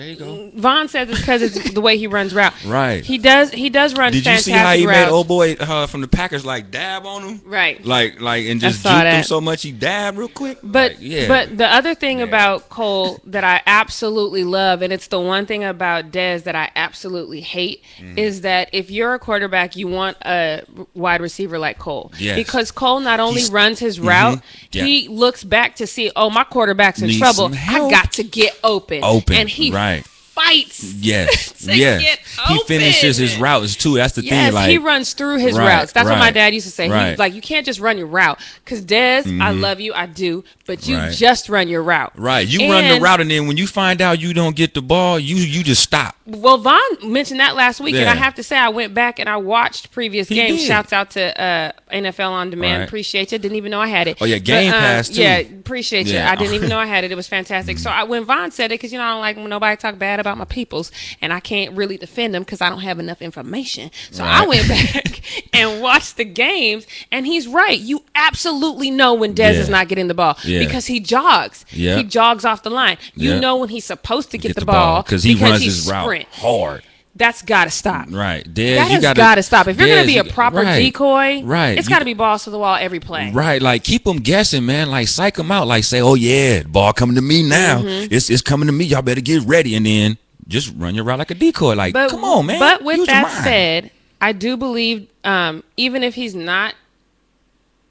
There you go. Von says it's because it's the way he runs route. Right. He does. He does run. Did you see how he routes. made old boy uh, from the Packers like dab on him? Right. Like like and just juked him so much he dabbed real quick. But Like, yeah. but the other thing about Cole that I absolutely love, and it's the one thing about Dez that I absolutely hate, Mm. is that if you're a quarterback, you want a wide receiver like Cole. Yes. Because Cole not only He's- Mm-hmm. runs his route, Yeah. he looks back to see, oh, my quarterback's in Needs trouble. I got to get open. Open, And he right. Fights. Yes, yes. He finishes his routes too. That's the Yes, thing. Like he runs through his Right, routes. That's what my dad used to say. He right. like you can't just run your route because Dez, I mm-hmm. love you, I do, but you Right. just run your route. Right, you run the route, and then when you find out you don't get the ball, you you just stop. Well, Von mentioned that last week, and I have to say I went back and I watched previous He games. did. Shouts out to uh, NFL on Demand. Right. Appreciate you. Didn't even know I had it. Oh, yeah, Game But, um, Pass, too. Yeah, appreciate you. I didn't even know I had it. It was fantastic. So I, when Von said it, because you know I don't like when nobody talk bad about my peoples, and I can't really defend them because I don't have enough information. So I went back and watched the games, and he's right. You absolutely know when Dez Yeah. is not getting the ball Yeah. because he jogs. Yeah. He jogs off the line. You Yeah. know when he's supposed to get, the, ball because he runs he's his route hard. That's got to stop. Right, Dez, That you has gotta, stop. If you're going to be a proper right, decoy, right, it's got to be balls to the wall every play. Right, like keep them guessing, man. Like psych them out. Like say, oh yeah, ball coming to me now. Mm-hmm. It's it's coming to me. Y'all better get ready, and then just run your route like a decoy. Like, But come on, man. But with Use that said, I do believe um, even if he's not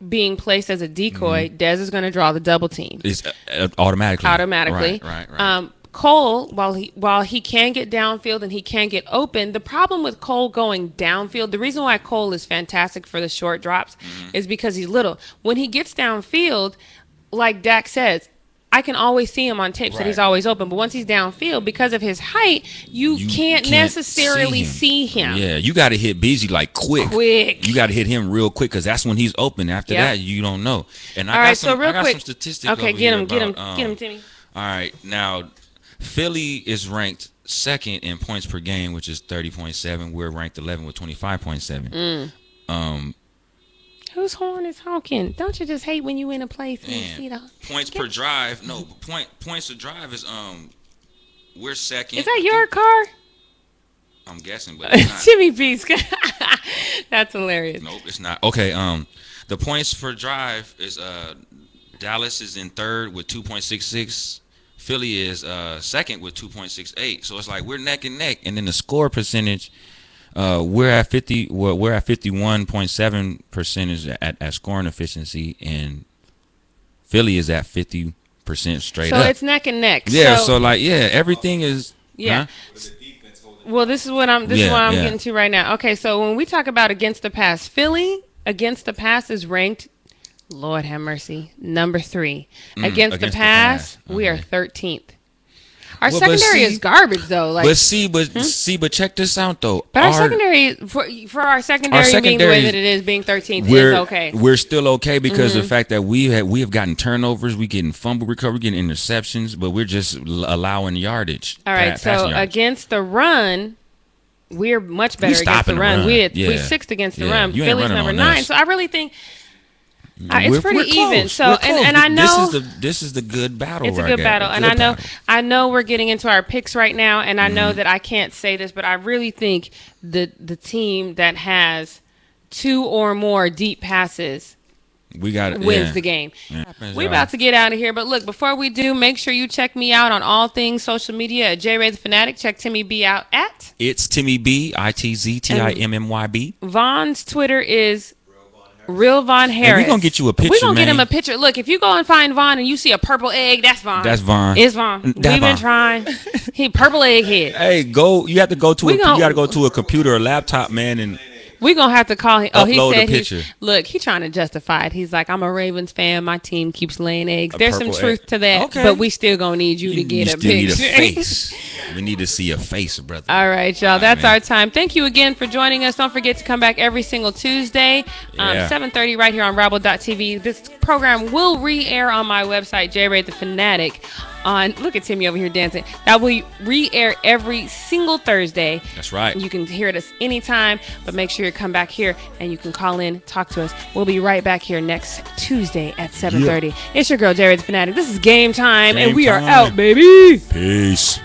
being placed as a decoy, Mm-hmm. Dez is going to draw the double team. it's uh, automatically, automatically. Right, right, right. Um, Cole, while he while he can get downfield and he can get open, the problem with Cole going downfield, the reason why Cole is fantastic for the short drops Mm-hmm. is because he's little. When he gets downfield, like Dak says, I can always see him on tapes that he's always open. But once he's downfield, because of his height, you, You can't, necessarily see him. Yeah, you got to hit Beasley like quick. Quick. You got to hit him real quick because that's when he's open. After Yep. that, you don't know. And I All got right, some, so real I got quick. some statistics. Okay, get him, get him, about, get him, um, Timmy. All right, now Philly is ranked second in points per game, which is thirty point seven. We're ranked eleven with twenty five point seven. Mm. Um, Whose horn is honking? Don't you just hate when you in a place and you see the points per drive. No, point points per drive is um, we're second. Is that your car? I'm guessing, but it's not. Jimmy B's. That's hilarious. Nope, it's not. Okay, um, the points per drive is uh, Dallas is in third with 2.66. Philly is uh second with 2.68. So it's like we're neck and neck. And then the score percentage, uh, we're at 50. Well, we're at 51.7 percentage at, at scoring efficiency, and Philly is at 50 percent straight So up. it's neck and neck. yeah. So, like, yeah, everything is. Yeah. huh? Well, this is what I'm. This is what I'm yeah. getting to right now. Okay, so when we talk about against the pass, Philly against the pass is ranked. Lord have mercy, number three against, the Mm, against the pass. pass. We are thirteenth. Our Well, secondary see- is garbage though. Like, but see, but see, but check this out though. but our, secondary for for our secondary, being the way that it is, being thirteenth is we're okay. Mm-hmm. We're still okay because of the fact that we have we have gotten turnovers, we getting fumble recovery, getting interceptions, but we're just allowing yardage. All right, so yardage. against the run, we're much better against the run. run. We we Yeah. sixth against the Yeah, run. you Philly's number nine. us. So I really think uh, it's We're- pretty we're even. close. So and, and I know this is the this is the good battle. it's a good battle, and Good I know battle. I know we're getting into our picks right now, and I Mm-hmm. know that I can't say this, but I really think the the team that has two or more deep passes we got it. wins yeah. the game. Yeah. We're about to get out of here, but look, before we do, make sure you check me out on all things social media at J Ray the Fanatic. Check Timmy B out at It's Timmy B I T Z T I M M Y B. Von's Twitter is Real Von Harris. We're gonna get you a picture. We're gonna get him a picture. Look, if you go and find Von and you see a purple egg, that's Von. That's Von. It's Von. That We've been trying. He purple egg head. Hey, go! You have to go to We a gon- you got to go to a computer or laptop, man, and We gonna have to call him. Oh, he Upload a said he's look. He trying to justify it. He's like, I'm a Ravens fan. My team keeps laying eggs. There's some truth egg. to that, Okay. but we still gonna need you, to you get a still need a picture. face. we need to see a face, brother. All right, y'all. That's man. our time. Thank you again for joining us. Don't forget to come back every single Tuesday, um, Yeah. 7.30 right here on Rabble.tv. This program will re-air on my website, J-Ray the Fanatic. On Look at Timmy over here dancing. That will re-air every single Thursday. That's right. You can hear it us anytime, but make sure you come back here and you can call in, talk to us. We'll be right back here next Tuesday at 7.30. It's your girl, J-Ray the Fanatic. This is game time, and Game we are out, baby. Peace.